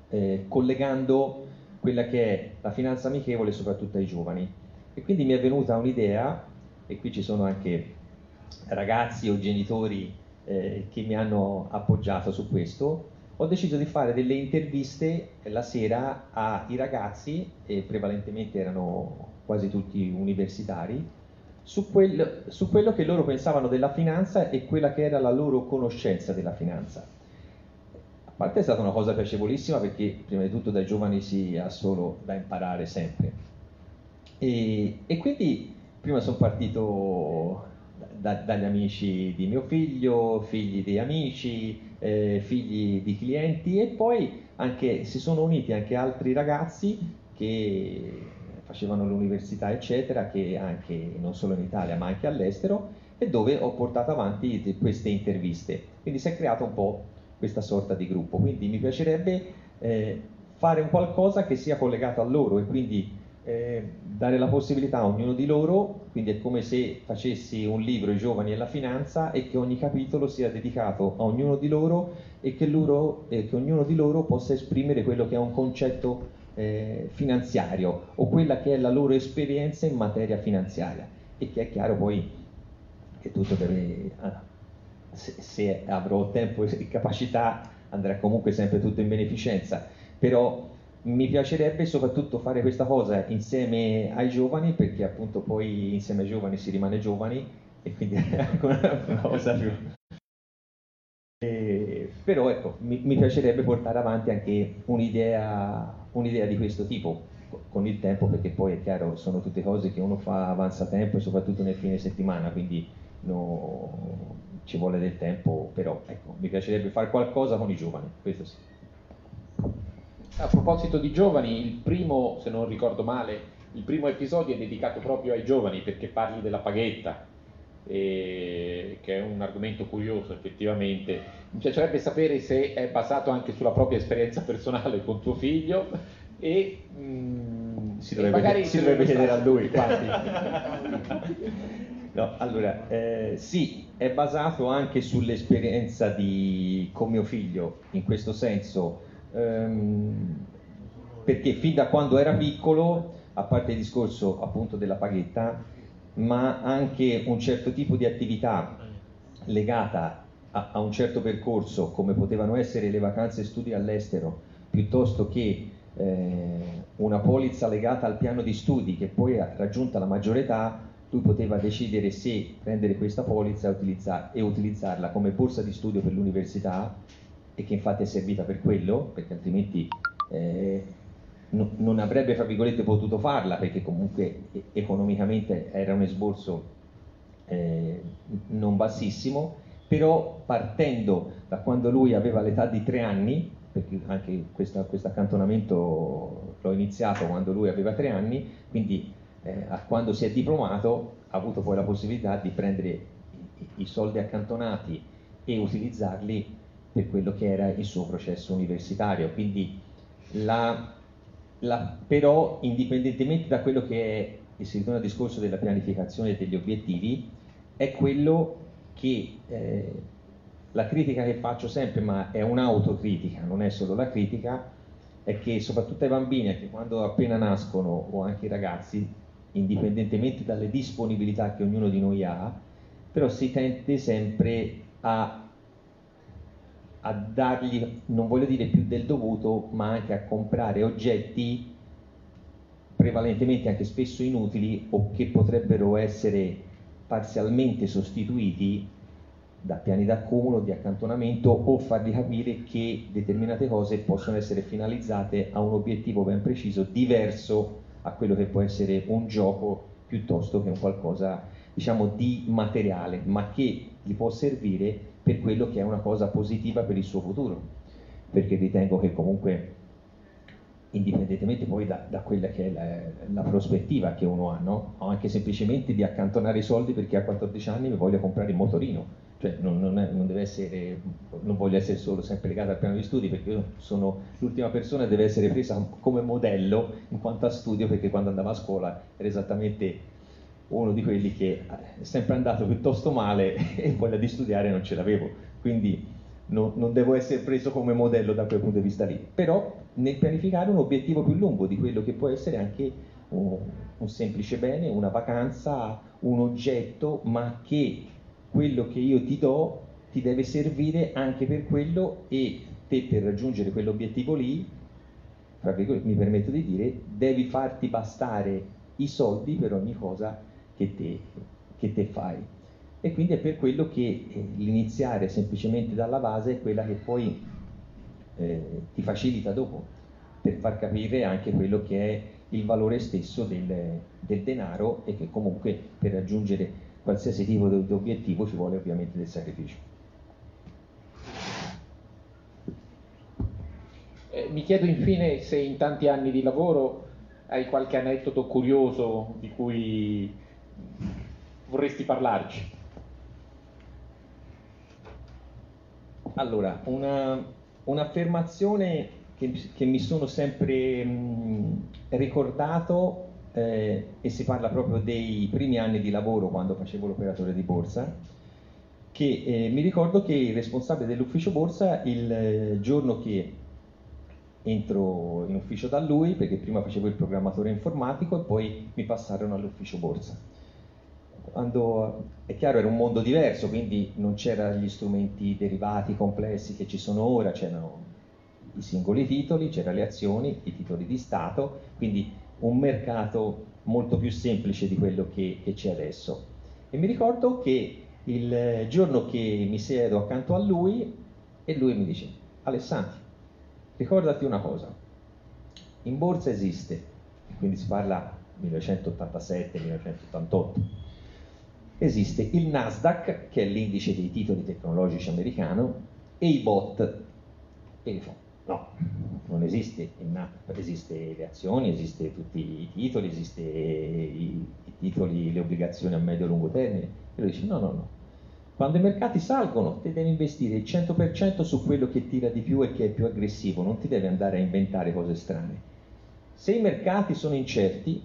eh, collegando quella che è la finanza amichevole soprattutto ai giovani. E quindi mi è venuta un'idea, e qui ci sono anche ragazzi o genitori eh, che mi hanno appoggiato su questo, ho deciso di fare delle interviste la sera ai ragazzi, e prevalentemente erano quasi tutti universitari, su, quel, su, quello che loro pensavano della finanza e quella che era la loro conoscenza della finanza. A parte è stata una cosa piacevolissima perché prima di tutto dai giovani si ha solo da imparare sempre. E, e quindi prima sono partito da, dagli amici di mio figlio, figli di amici, eh, figli di clienti e poi anche, si sono uniti anche altri ragazzi che facevano l'università eccetera, che anche non solo in Italia ma anche all'estero e dove ho portato avanti queste interviste. Quindi si è creato un po' questa sorta di gruppo. Quindi mi piacerebbe eh, fare un qualcosa che sia collegato a loro e quindi eh, dare la possibilità a ognuno di loro, quindi è come se facessi un libro I giovani e la finanza e che ogni capitolo sia dedicato a ognuno di loro e che, loro, eh, che ognuno di loro possa esprimere quello che è un concetto eh, finanziario o quella che è la loro esperienza in materia finanziaria. E che è chiaro poi che tutto deve, ah, se, se avrò tempo e capacità andrà comunque sempre tutto in beneficenza, però mi piacerebbe soprattutto fare questa cosa insieme ai giovani perché appunto poi insieme ai giovani si rimane giovani e quindi è anche una cosa più. E, però ecco mi, mi, piacerebbe portare avanti anche un'idea, un'idea di questo tipo con il tempo perché poi è chiaro sono tutte cose che uno fa avanza tempo e soprattutto nel fine settimana quindi no, ci vuole del tempo però ecco mi piacerebbe fare qualcosa con i giovani questo sì a proposito di giovani, il primo, se non ricordo male, il primo episodio è dedicato proprio ai giovani perché parli della paghetta, eh, che è un argomento curioso effettivamente. Mi piacerebbe sapere se è basato anche sulla propria esperienza personale con tuo figlio e mh, mm, si dovrebbe, si dovrebbe chiedere a lui. no, allora, eh, sì, è basato anche sull'esperienza di, con mio figlio, in questo senso, ehm, perché fin da quando era piccolo, a parte il discorso appunto della paghetta, ma anche un certo tipo di attività legata a, a un certo percorso, come potevano essere le vacanze studi all'estero, piuttosto che eh, una polizza legata al piano di studi che poi raggiunta la maggiore età lui poteva decidere se prendere questa polizza e utilizzarla come borsa di studio per l'università e che infatti è servita per quello, perché altrimenti eh, no, non avrebbe fra virgolette potuto farla perché comunque economicamente era un esborso eh, non bassissimo, però partendo da quando lui aveva l'età di tre anni, perché anche questo accantonamento l'ho iniziato quando lui aveva tre anni, quindi eh, quando si è diplomato ha avuto poi la possibilità di prendere i, i soldi accantonati e utilizzarli per quello che era il suo processo universitario. Quindi la, la, però indipendentemente da quello che è, ritorna al discorso della pianificazione degli obiettivi, è quello che eh, la critica che faccio sempre, ma è un'autocritica, non è solo la critica, è che soprattutto ai bambini, che quando appena nascono, o anche ai ragazzi, indipendentemente dalle disponibilità che ognuno di noi ha, però si tende sempre a, a dargli, non voglio dire più del dovuto, ma anche a comprare oggetti prevalentemente anche spesso inutili o che potrebbero essere parzialmente sostituiti da piani d'accumulo, di accantonamento o fargli capire che determinate cose possono essere finalizzate a un obiettivo ben preciso, diverso a quello che può essere un gioco piuttosto che un qualcosa diciamo di materiale, ma che gli può servire per quello che è una cosa positiva per il suo futuro, perché ritengo che comunque indipendentemente poi da, da quella che è la, la, prospettiva che uno ha, no? o anche semplicemente di accantonare i soldi perché a 14 anni mi voglio comprare il motorino, cioè non, non, è, non, essere, non voglio essere solo sempre legato al piano di studi perché io sono l'ultima persona che deve essere presa come modello in quanto a studio perché quando andavo a scuola era esattamente uno di quelli che è sempre andato piuttosto male e voglia di studiare non ce l'avevo, quindi no, non devo essere preso come modello da quel punto di vista lì, però nel pianificare un obiettivo più lungo di quello che può essere anche un, un semplice bene, una vacanza, un oggetto, ma che quello che io ti do ti deve servire anche per quello e te per raggiungere quell'obiettivo lì, mi permetto di dire, devi farti bastare i soldi per ogni cosa che te, che te fai. E quindi è per quello che eh, l'iniziare semplicemente dalla base è quella che poi eh, ti facilita dopo, per far capire anche quello che è il valore stesso del, del denaro e che comunque per raggiungere qualsiasi tipo di obiettivo ci vuole ovviamente del sacrificio. Eh, mi chiedo infine se in tanti anni di lavoro hai qualche aneddoto curioso di cui vorresti parlarci. Allora, una, un'affermazione che, che, mi sono sempre mh, ricordato eh, e si parla proprio dei primi anni di lavoro quando facevo l'operatore di borsa, che eh, mi ricordo che il responsabile dell'ufficio borsa il eh, giorno che entro in ufficio da lui, perché prima facevo il programmatore informatico e poi mi passarono all'ufficio borsa. Quando, è chiaro, era un mondo diverso, quindi non c'erano gli strumenti derivati complessi che ci sono ora, c'erano i singoli titoli, c'erano le azioni, i titoli di Stato, quindi un mercato molto più semplice di quello che, che c'è adesso. E mi ricordo che il giorno che mi siedo accanto a lui e lui mi dice, Alessandro, ricordati una cosa, in borsa esiste, quindi si parla 1987-1988, esiste il Nasdaq, che è l'indice dei titoli tecnologici americano, e i bot. E fa, no, non esiste il NAP, esiste le azioni, esiste tutti i titoli, esiste i, i titoli, le obbligazioni a medio e lungo termine. E lui dice no, no, no. Quando i mercati salgono, ti devi investire il 100% su quello che tira di più e che è più aggressivo, non ti devi andare a inventare cose strane. Se i mercati sono incerti,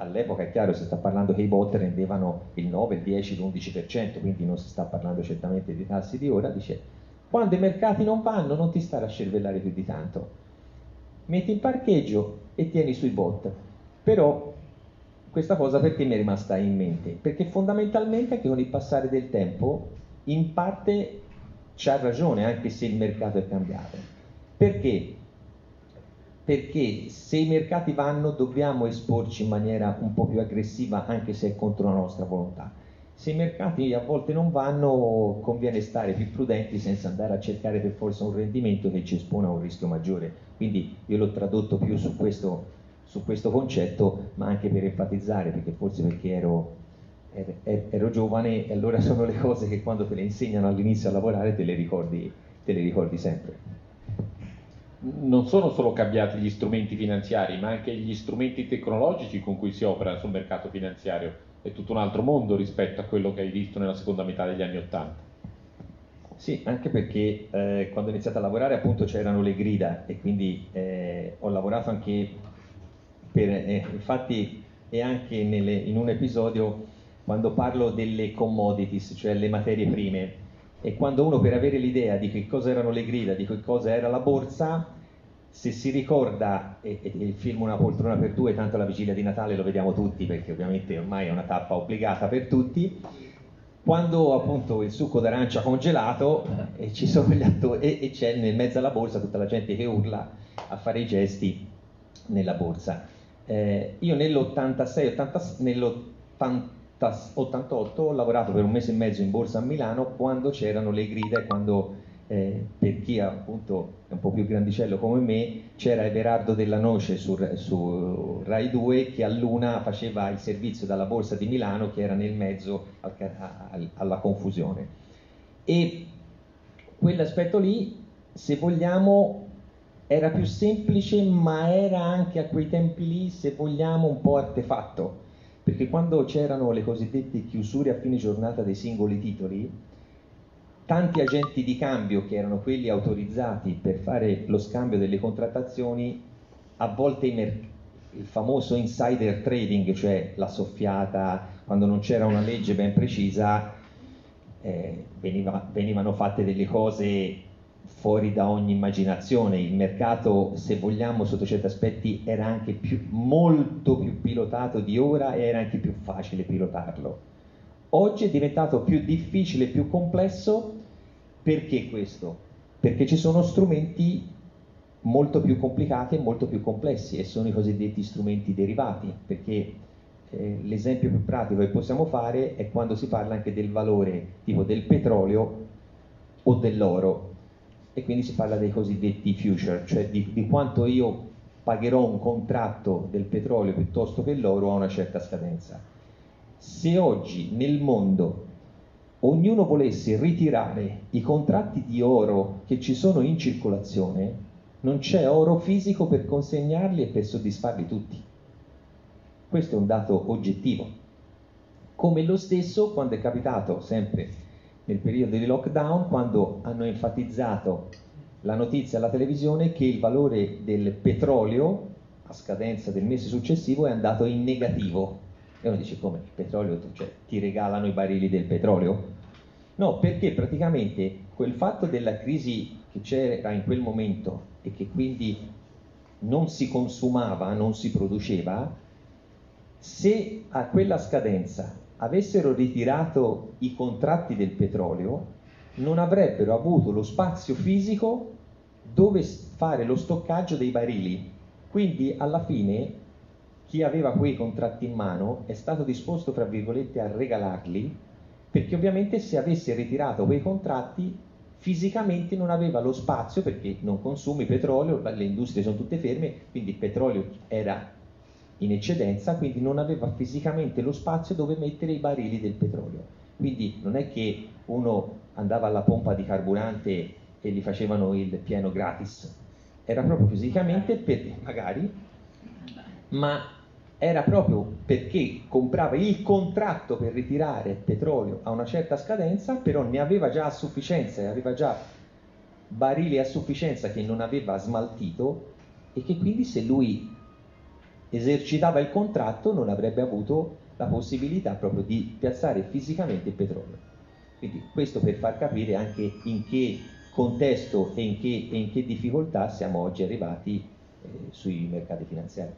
all'epoca è chiaro si sta parlando che i bot rendevano il 9, il 10, l'11%, quindi non si sta parlando certamente di tassi di ora, dice quando i mercati non vanno non ti stare a cervellare più di tanto, metti in parcheggio e tieni sui bot. Però questa cosa perché mi è rimasta in mente? Perché fondamentalmente anche con il passare del tempo in parte c'ha ragione anche se il mercato è cambiato. Perché? Perché se i mercati vanno dobbiamo esporci in maniera un po' più aggressiva anche se è contro la nostra volontà. Se i mercati a volte non vanno conviene stare più prudenti senza andare a cercare per forza un rendimento che ci espone a un rischio maggiore. Quindi io l'ho tradotto più su questo su questo concetto, ma anche per enfatizzare, perché forse perché ero, ero, ero, giovane e allora sono le cose che quando te le insegnano all'inizio a lavorare te le ricordi, te le ricordi sempre. Non sono solo cambiati gli strumenti finanziari, ma anche gli strumenti tecnologici con cui si opera sul mercato finanziario. È tutto un altro mondo rispetto a quello che hai visto nella seconda metà degli anni Ottanta. Sì, anche perché eh, quando ho iniziato a lavorare appunto c'erano le grida e quindi eh, ho lavorato anche per, eh, infatti è anche nelle, in un episodio quando parlo delle commodities, cioè le materie prime, e quando uno per avere l'idea di che cosa erano le grida, di che cosa era la borsa, se si ricorda, e, e il film Una poltrona per due, tanto la vigilia di Natale lo vediamo tutti, perché ovviamente ormai è una tappa obbligata per tutti, quando appunto il succo d'arancia congelato e, ci sono gli attori, e, e c'è nel mezzo alla borsa tutta la gente che urla a fare i gesti nella borsa. Eh, io nell'86, nell'88 ho lavorato per un mese e mezzo in borsa a Milano quando c'erano le grida e quando eh, per chi appunto è un po' più grandicello come me c'era Everardo della Noce su, su Rai 2 che a Luna faceva il servizio dalla borsa di Milano che era nel mezzo al, al, alla confusione. E quell'aspetto lì se vogliamo era più semplice ma era anche a quei tempi lì, se vogliamo, un po' artefatto, perché quando c'erano le cosiddette chiusure a fine giornata dei singoli titoli, tanti agenti di cambio che erano quelli autorizzati per fare lo scambio delle contrattazioni, a volte il famoso insider trading, cioè la soffiata, quando non c'era una legge ben precisa, eh, veniva, venivano fatte delle cose fuori da ogni immaginazione, il mercato se vogliamo sotto certi aspetti era anche più, molto più pilotato di ora e era anche più facile pilotarlo. Oggi è diventato più difficile, più complesso, perché questo? Perché ci sono strumenti molto più complicati e molto più complessi e sono i cosiddetti strumenti derivati, perché eh, l'esempio più pratico che possiamo fare è quando si parla anche del valore tipo del petrolio o dell'oro e quindi si parla dei cosiddetti future, cioè di, di quanto io pagherò un contratto del petrolio piuttosto che l'oro a una certa scadenza. Se oggi nel mondo ognuno volesse ritirare i contratti di oro che ci sono in circolazione, non c'è oro fisico per consegnarli e per soddisfarli tutti. Questo è un dato oggettivo. Come lo stesso quando è capitato sempre nel periodo di lockdown quando hanno enfatizzato la notizia alla televisione che il valore del petrolio a scadenza del mese successivo è andato in negativo. E uno dice come il petrolio, cioè ti regalano i barili del petrolio? No, perché praticamente quel fatto della crisi che c'era in quel momento e che quindi non si consumava, non si produceva, se a quella scadenza avessero ritirato i contratti del petrolio, non avrebbero avuto lo spazio fisico dove fare lo stoccaggio dei barili. Quindi alla fine chi aveva quei contratti in mano è stato disposto, tra virgolette, a regalarli, perché ovviamente se avesse ritirato quei contratti fisicamente non aveva lo spazio perché non consumi petrolio, le industrie sono tutte ferme, quindi il petrolio era in eccedenza, quindi non aveva fisicamente lo spazio dove mettere i barili del petrolio. Quindi non è che uno andava alla pompa di carburante e gli facevano il pieno gratis, era proprio fisicamente per, magari, ma era proprio perché comprava il contratto per ritirare petrolio a una certa scadenza, però ne aveva già a sufficienza e aveva già barili a sufficienza che non aveva smaltito e che quindi se lui esercitava il contratto non avrebbe avuto la possibilità proprio di piazzare fisicamente il petrolio. Quindi questo per far capire anche in che contesto e in che, e in che difficoltà siamo oggi arrivati eh, sui mercati finanziari.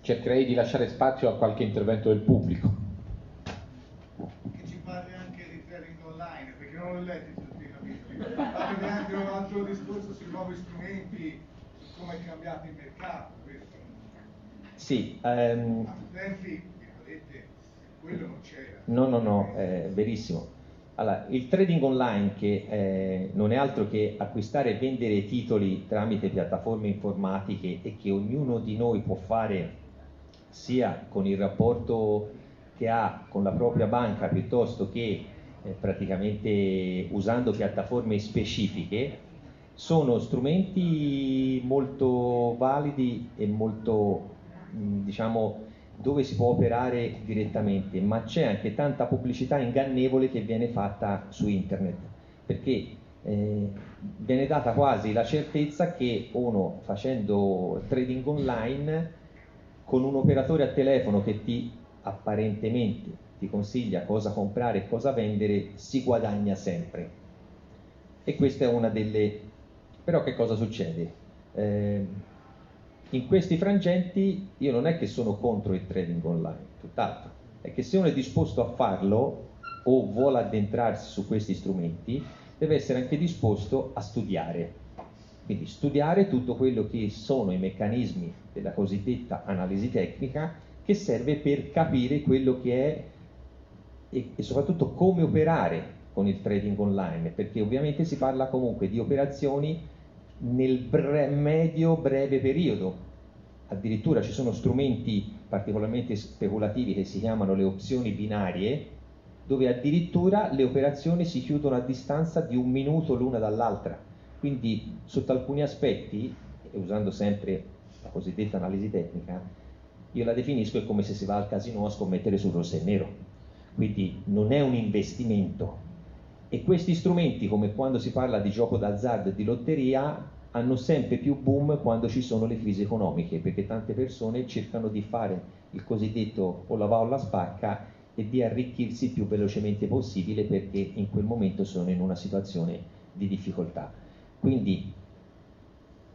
Cercherei di lasciare spazio a qualche intervento del pubblico. Che ci parli anche di trading online, perché non l'ho letto tutti i capitoli. Fatemi anche un altro discorso sui nuovi strumenti, come è cambiato il mercato. Questo. Sì, um, Ma tempi, vedete, quello non c'era. No, no, no, è verissimo. Allora, il trading online che eh, non è altro che acquistare e vendere titoli tramite piattaforme informatiche e che ognuno di noi può fare sia con il rapporto che ha con la propria banca piuttosto che eh, praticamente usando piattaforme specifiche, sono strumenti molto validi e molto, mh, diciamo, dove si può operare direttamente, ma c'è anche tanta pubblicità ingannevole che viene fatta su internet, perché eh, viene data quasi la certezza che uno facendo trading online con un operatore a telefono che ti apparentemente ti consiglia cosa comprare e cosa vendere, si guadagna sempre. E questa è una delle... Però che cosa succede? Eh, in questi frangenti io non è che sono contro il trading online, tutt'altro, è che se uno è disposto a farlo o vuole addentrarsi su questi strumenti, deve essere anche disposto a studiare. Quindi studiare tutto quello che sono i meccanismi della cosiddetta analisi tecnica che serve per capire quello che è e, e soprattutto come operare con il trading online, perché ovviamente si parla comunque di operazioni nel bre- medio-breve periodo. Addirittura ci sono strumenti particolarmente speculativi che si chiamano le opzioni binarie, dove addirittura le operazioni si chiudono a distanza di un minuto l'una dall'altra. Quindi sotto alcuni aspetti, usando sempre la cosiddetta analisi tecnica, io la definisco come se si va al casino a scommettere sul rosso e nero. Quindi non è un investimento, e questi strumenti, come quando si parla di gioco d'azzardo e di lotteria, hanno sempre più boom quando ci sono le crisi economiche, perché tante persone cercano di fare il cosiddetto o la va o la spacca e di arricchirsi il più velocemente possibile perché in quel momento sono in una situazione di difficoltà. Quindi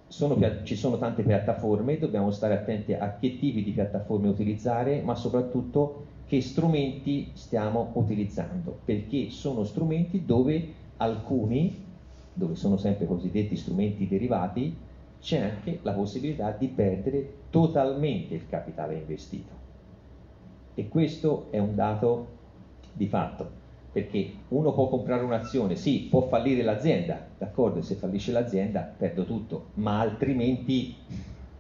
sono, ci sono tante piattaforme, dobbiamo stare attenti a che tipi di piattaforme utilizzare, ma soprattutto che strumenti stiamo utilizzando, perché sono strumenti dove alcuni, dove sono sempre cosiddetti strumenti derivati, c'è anche la possibilità di perdere totalmente il capitale investito. E questo è un dato di fatto, perché uno può comprare un'azione, sì, può fallire l'azienda, d'accordo, se fallisce l'azienda perdo tutto, ma altrimenti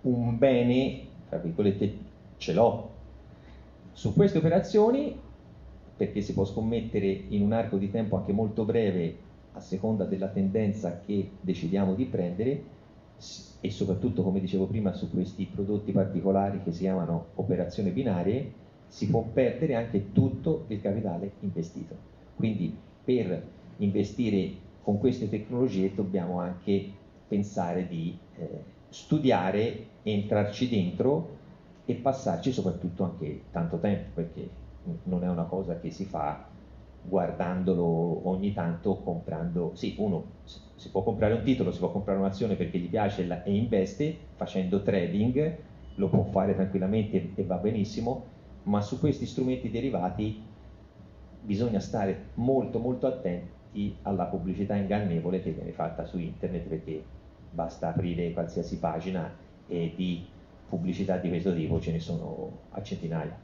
un bene, tra virgolette, ce l'ho, su queste operazioni, perché si può scommettere in un arco di tempo anche molto breve a seconda della tendenza che decidiamo di prendere e soprattutto, come dicevo prima, su questi prodotti particolari che si chiamano operazioni binarie, si può perdere anche tutto il capitale investito. Quindi per investire con queste tecnologie dobbiamo anche pensare di eh, studiare, entrarci dentro e passarci soprattutto anche tanto tempo, perché non è una cosa che si fa guardandolo ogni tanto comprando, sì, uno si può comprare un titolo, si può comprare un'azione perché gli piace e investe, facendo trading, lo può fare tranquillamente e va benissimo, ma su questi strumenti derivati bisogna stare molto molto attenti alla pubblicità ingannevole che viene fatta su internet perché basta aprire qualsiasi pagina e di pubblicità di questo tipo ce ne sono a centinaia.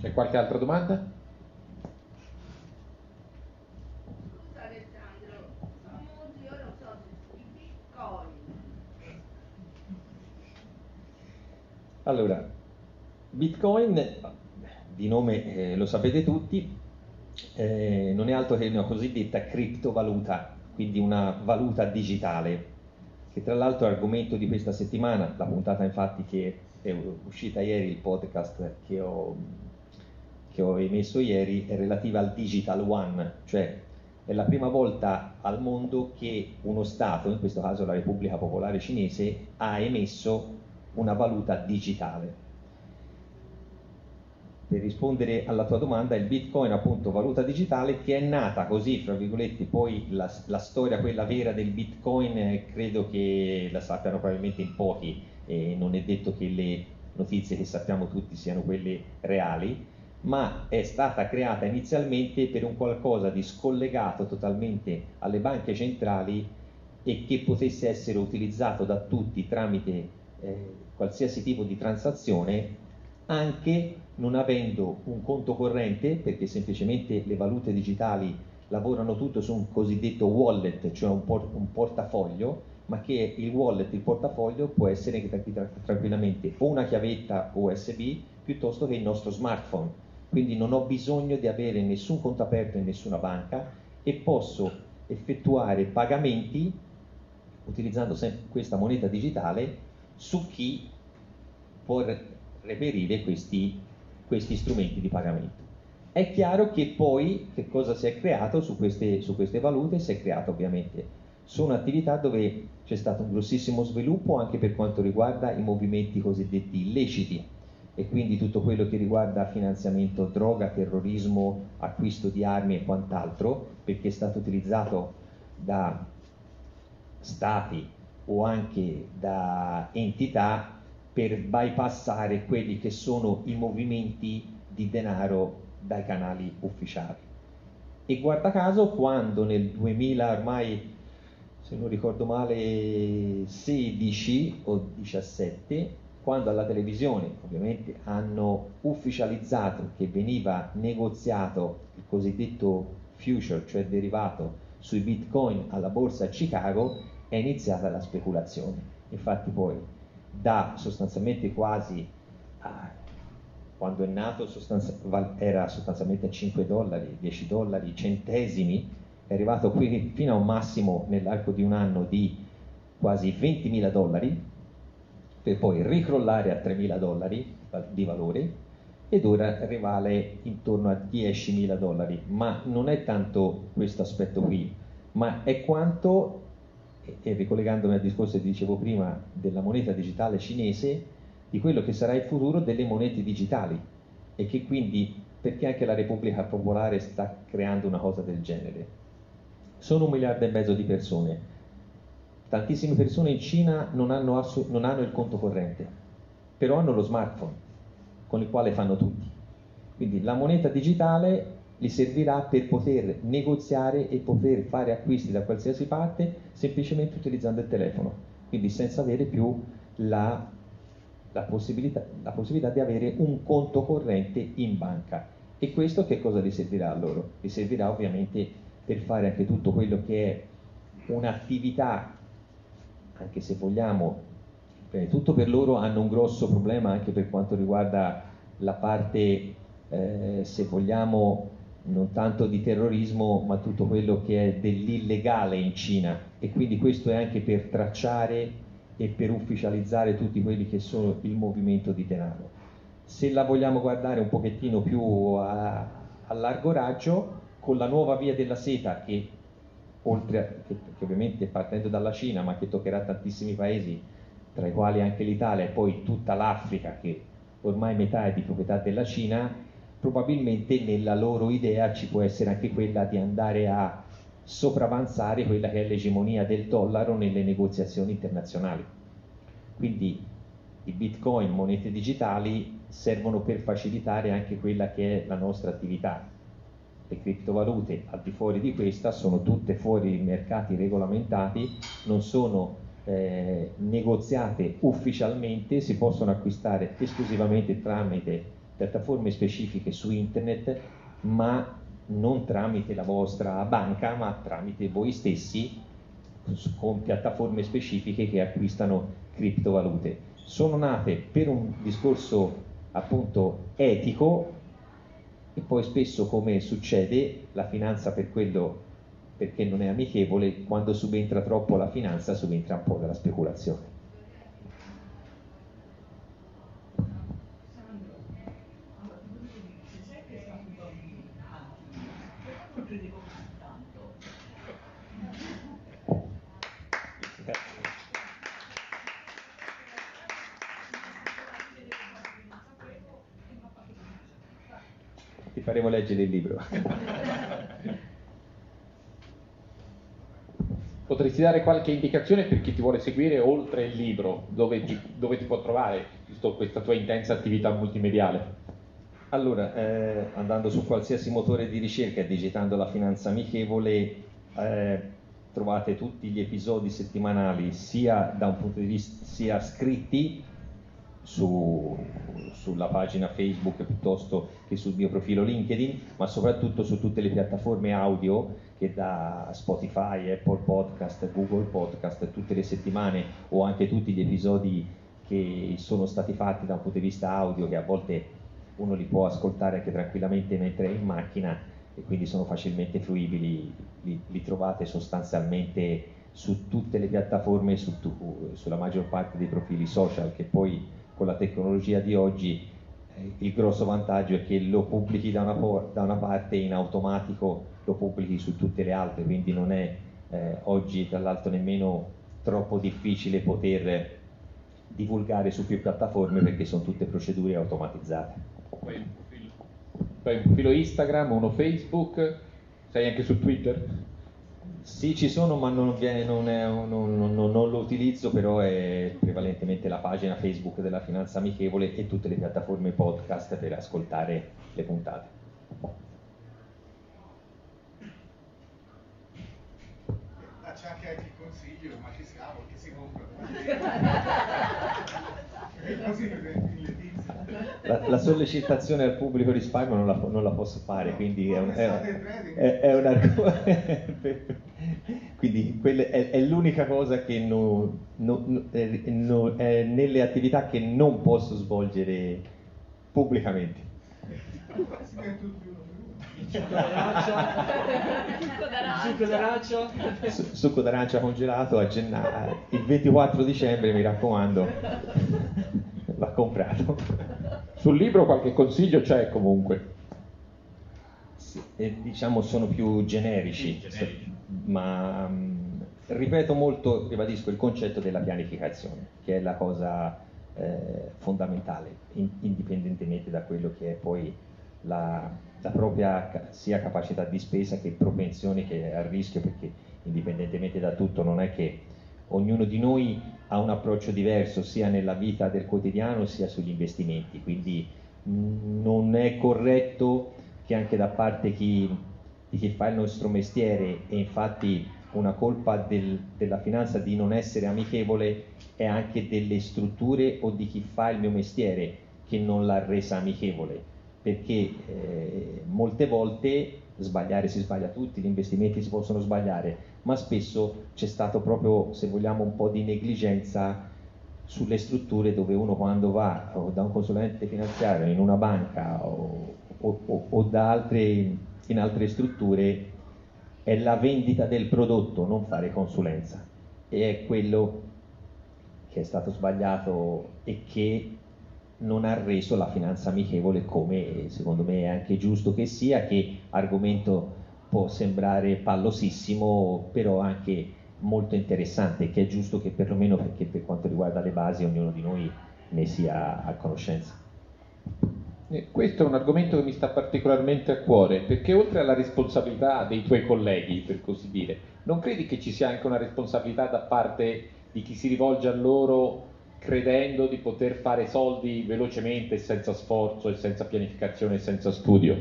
C'è qualche altra domanda? Allora, Bitcoin, di nome eh, lo sapete tutti, eh, non è altro che una cosiddetta criptovaluta, quindi una valuta digitale che tra l'altro è argomento di questa settimana, la puntata infatti che è uscita ieri, il podcast che ho, che ho emesso ieri, è relativa al Digital One, cioè È la prima volta al mondo che uno Stato, in questo caso la Repubblica Popolare Cinese, ha emesso una valuta digitale. Per rispondere alla tua domanda, il Bitcoin appunto valuta digitale che è nata così, fra virgolette, poi la, la storia quella vera del Bitcoin eh, credo che la sappiano probabilmente in pochi e non è detto che le notizie che sappiamo tutti siano quelle reali, ma è stata creata inizialmente per un qualcosa di scollegato totalmente alle banche centrali e che potesse essere utilizzato da tutti tramite eh, qualsiasi tipo di transazione, anche non avendo un conto corrente, perché semplicemente le valute digitali lavorano tutto su un cosiddetto wallet, cioè un, por- un portafoglio, ma che il wallet, il portafoglio può essere tranquillamente o una chiavetta USB piuttosto che il nostro smartphone. Quindi non ho bisogno di avere nessun conto aperto in nessuna banca e posso effettuare pagamenti utilizzando questa moneta digitale su chi può reperire questi, questi strumenti di pagamento. È chiaro che poi che cosa si è creato su queste, su queste valute? Si è creato ovviamente sono attività dove c'è stato un grossissimo sviluppo anche per quanto riguarda i movimenti cosiddetti illeciti, e quindi tutto quello che riguarda finanziamento droga, terrorismo, acquisto di armi e quant'altro, perché è stato utilizzato da stati o anche da entità per bypassare quelli che sono i movimenti di denaro dai canali ufficiali. E guarda caso quando nel 2000 ormai, se non ricordo male, 16 o 17, quando alla televisione ovviamente hanno ufficializzato che veniva negoziato il cosiddetto future, cioè derivato sui bitcoin alla borsa a Chicago, è iniziata la speculazione. Infatti poi da sostanzialmente quasi a, quando è nato sostanzi- era sostanzialmente a 5 dollari, 10 dollari, centesimi, è arrivato qui fino a un massimo nell'arco di un anno di quasi 20.000 dollari, per poi ricrollare a 3.000 dollari di valore ed ora rivale intorno a 10.000 dollari, ma non è tanto questo aspetto qui, ma è quanto, e ricollegandomi al discorso che dicevo prima della moneta digitale cinese, di quello che sarà il futuro delle monete digitali e che quindi, perché anche la Repubblica Popolare sta creando una cosa del genere? Sono un miliardo e mezzo di persone, Tantissime persone in Cina non hanno, assu- non hanno il conto corrente, però hanno lo smartphone con il quale fanno tutti. Quindi la moneta digitale gli servirà per poter negoziare e poter fare acquisti da qualsiasi parte semplicemente utilizzando il telefono, quindi senza avere più la, la, possibilità, la possibilità, di avere un conto corrente in banca. E questo che cosa gli servirà a loro? Gli servirà ovviamente per fare anche tutto quello che è un'attività anche se vogliamo, eh, tutto per loro hanno un grosso problema anche per quanto riguarda la parte, eh, se vogliamo, non tanto di terrorismo, ma tutto quello che è dell'illegale in Cina e quindi questo è anche per tracciare e per ufficializzare tutti quelli che sono il movimento di denaro. Se la vogliamo guardare un pochettino più a, a largo raggio, con la nuova via della seta che oltre che, che, ovviamente partendo dalla Cina, ma che toccherà tantissimi paesi, tra i quali anche l'Italia e poi tutta l'Africa, che ormai metà è di proprietà della Cina, probabilmente nella loro idea ci può essere anche quella di andare a sopravanzare quella che è l'egemonia del dollaro nelle negoziazioni internazionali. Quindi i bitcoin, monete digitali, servono per facilitare anche quella che è la nostra attività le criptovalute al di fuori di questa sono tutte fuori mercati regolamentati, non sono eh, negoziate ufficialmente, si possono acquistare esclusivamente tramite piattaforme specifiche su internet, ma non tramite la vostra banca, ma tramite voi stessi con piattaforme specifiche che acquistano criptovalute. Sono nate per un discorso appunto etico e poi spesso come succede la finanza per quello perché non è amichevole, quando subentra troppo la finanza subentra un po' della speculazione. Faremo leggere il libro. Potresti dare qualche indicazione per chi ti vuole seguire oltre il libro, dove, dove ti può trovare visto questa tua intensa attività multimediale? Allora, eh, andando su qualsiasi motore di ricerca e digitando la finanza amichevole, eh, trovate tutti gli episodi settimanali sia da un punto di vista sia scritti su, sulla pagina Facebook piuttosto che sul mio profilo LinkedIn, ma soprattutto su tutte le piattaforme audio che da Spotify, Apple Podcast, Google Podcast, tutte le settimane o anche tutti gli episodi che sono stati fatti da un punto di vista audio che a volte uno li può ascoltare anche tranquillamente mentre è in macchina e quindi sono facilmente fruibili, li, li trovate sostanzialmente su tutte le piattaforme, su, sulla maggior parte dei profili social che poi con la tecnologia di oggi eh, il grosso vantaggio è che lo pubblichi da una, da una, parte in automatico lo pubblichi su tutte le altre, quindi non è eh, oggi tra l'altro nemmeno troppo difficile poter divulgare su più piattaforme perché sono tutte procedure automatizzate. Poi un profilo, poi un profilo Instagram, uno Facebook, sei anche su Twitter? Sì, ci sono, ma non, viene, non, è, non, non, lo utilizzo, però è prevalentemente la pagina Facebook della Finanza Amichevole e tutte le piattaforme podcast per ascoltare le puntate. Ah, c'è anche il consiglio, ma chi scavo, chi si compra? La, la, sollecitazione al pubblico risparmio non la, non la posso fare, quindi è un, è, è, è un argomento. Quindi è, è, l'unica cosa che non, non, non, è nelle attività che non posso svolgere pubblicamente. succo d'arancia succo d'arancia congelato a gennaio il 24 dicembre mi raccomando va comprato sul libro qualche consiglio c'è comunque sì, diciamo sono più generici, generici. ma um, ripeto molto ribadisco il concetto della pianificazione che è la cosa eh, fondamentale in, indipendentemente da quello che è poi la, la propria sia capacità di spesa che propensione che è a rischio perché indipendentemente da tutto non è che ognuno di noi ha un approccio diverso sia nella vita del quotidiano sia sugli investimenti, quindi mh, non è corretto che anche da parte chi, di chi fa il nostro mestiere e infatti una colpa del, della finanza di non essere amichevole è anche delle strutture o di chi fa il mio mestiere che non l'ha resa amichevole. Perché eh, molte volte sbagliare si sbaglia tutti, gli investimenti si possono sbagliare, ma spesso c'è stato proprio, se vogliamo, un po' di negligenza sulle strutture dove uno quando va da un consulente finanziario in una banca o, o, o da altre, in altre strutture è la vendita del prodotto, non fare consulenza. E è quello che è stato sbagliato e che non ha reso la finanza amichevole come secondo me è anche giusto che sia, che argomento può sembrare pallosissimo, però anche molto interessante, che è giusto che perlomeno perché per quanto riguarda le basi ognuno di noi ne sia a conoscenza. Questo è un argomento che mi sta particolarmente a cuore, perché oltre alla responsabilità dei tuoi colleghi, per così dire, non credi che ci sia anche una responsabilità da parte di chi si rivolge a loro credendo di poter fare soldi velocemente, senza sforzo e senza pianificazione e senza studio?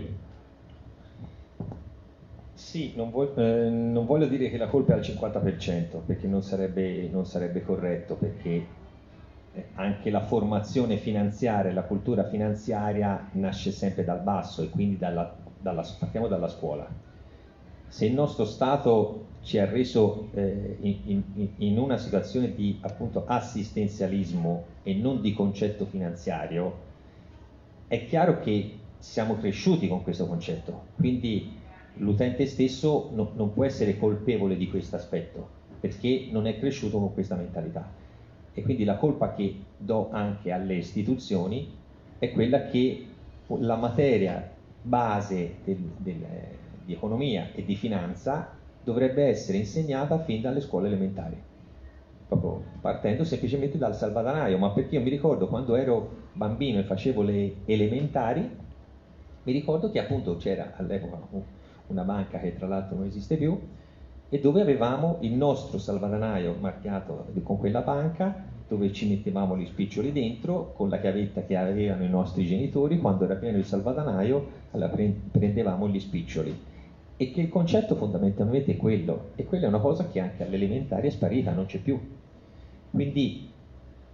Sì, non, voglio, eh, non voglio dire che la colpa è al 50%, perché non sarebbe, non sarebbe corretto, perché eh, anche la formazione finanziaria, la cultura finanziaria nasce sempre dal basso e quindi dalla, dalla, partiamo dalla scuola. Se il nostro Stato ci ha reso eh, in, in, in, una situazione di appunto assistenzialismo e non di concetto finanziario, è chiaro che siamo cresciuti con questo concetto, quindi l'utente stesso no, non può essere colpevole di questo aspetto perché non è cresciuto con questa mentalità. E quindi la colpa che do anche alle istituzioni è quella che la materia base del, del, di economia e di finanza dovrebbe essere insegnata fin dalle scuole elementari, proprio partendo semplicemente dal salvadanaio, ma perché io mi ricordo quando ero bambino e facevo le elementari, Mi ricordo che appunto c'era all'epoca una banca che tra l'altro non esiste più e dove avevamo il nostro salvadanaio marchiato con quella banca dove ci mettevamo gli spiccioli dentro con la chiavetta che avevano i nostri genitori, quando era pieno il salvadanaio allora prendevamo gli spiccioli. E che il concetto fondamentalmente è quello, e quella è una cosa che anche all'elementare è sparita, non c'è più. Quindi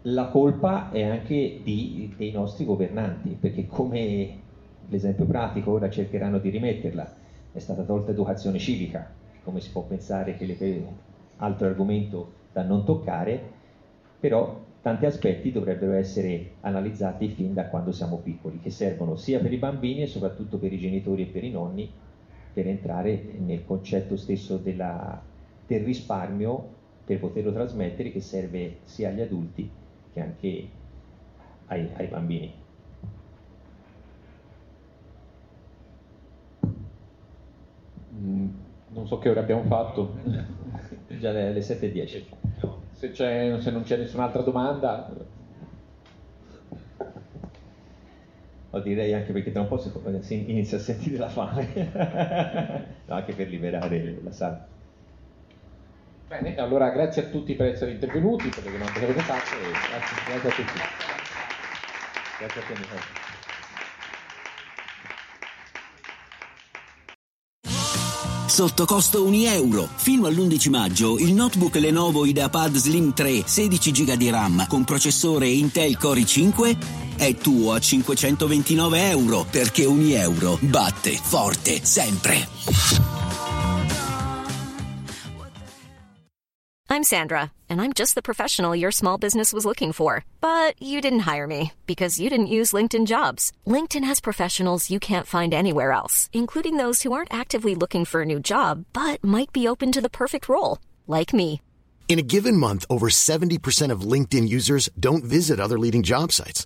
la colpa è anche di, dei nostri governanti, perché come l'esempio pratico ora cercheranno di rimetterla, è stata tolta educazione civica, come si può pensare che le, altro argomento da non toccare, però tanti aspetti dovrebbero essere analizzati fin da quando siamo piccoli, che servono sia per i bambini e soprattutto per i genitori e per i nonni, per entrare nel concetto stesso della, del risparmio per poterlo trasmettere che serve sia agli adulti che anche ai, ai bambini. Mm, non so che ore abbiamo fatto. Già le, le 7.10 se, se non c'è nessun'altra domanda. Lo direi anche perché tra un po' si inizia a sentire la fame, no, anche per liberare la sala. Bene, allora grazie a tutti per essere intervenuti, per le domande che avete fatto e grazie, grazie a tutti. Grazie a te. Sotto costo 1 euro. Fino all'11 maggio il notebook Lenovo IdeaPad Slim 3 16 GB di RAM con processore Intel Core i5 è tuo a 529 euro perché 1 euro batte forte sempre. I'm Sandra and I'm just the professional your small business was looking for. But you didn't hire me because you didn't use LinkedIn jobs. LinkedIn has professionals you can't find anywhere else, including those who aren't actively looking for a new job but might be open to the perfect role, like me. In a given month, over 70% of LinkedIn users don't visit other leading job sites.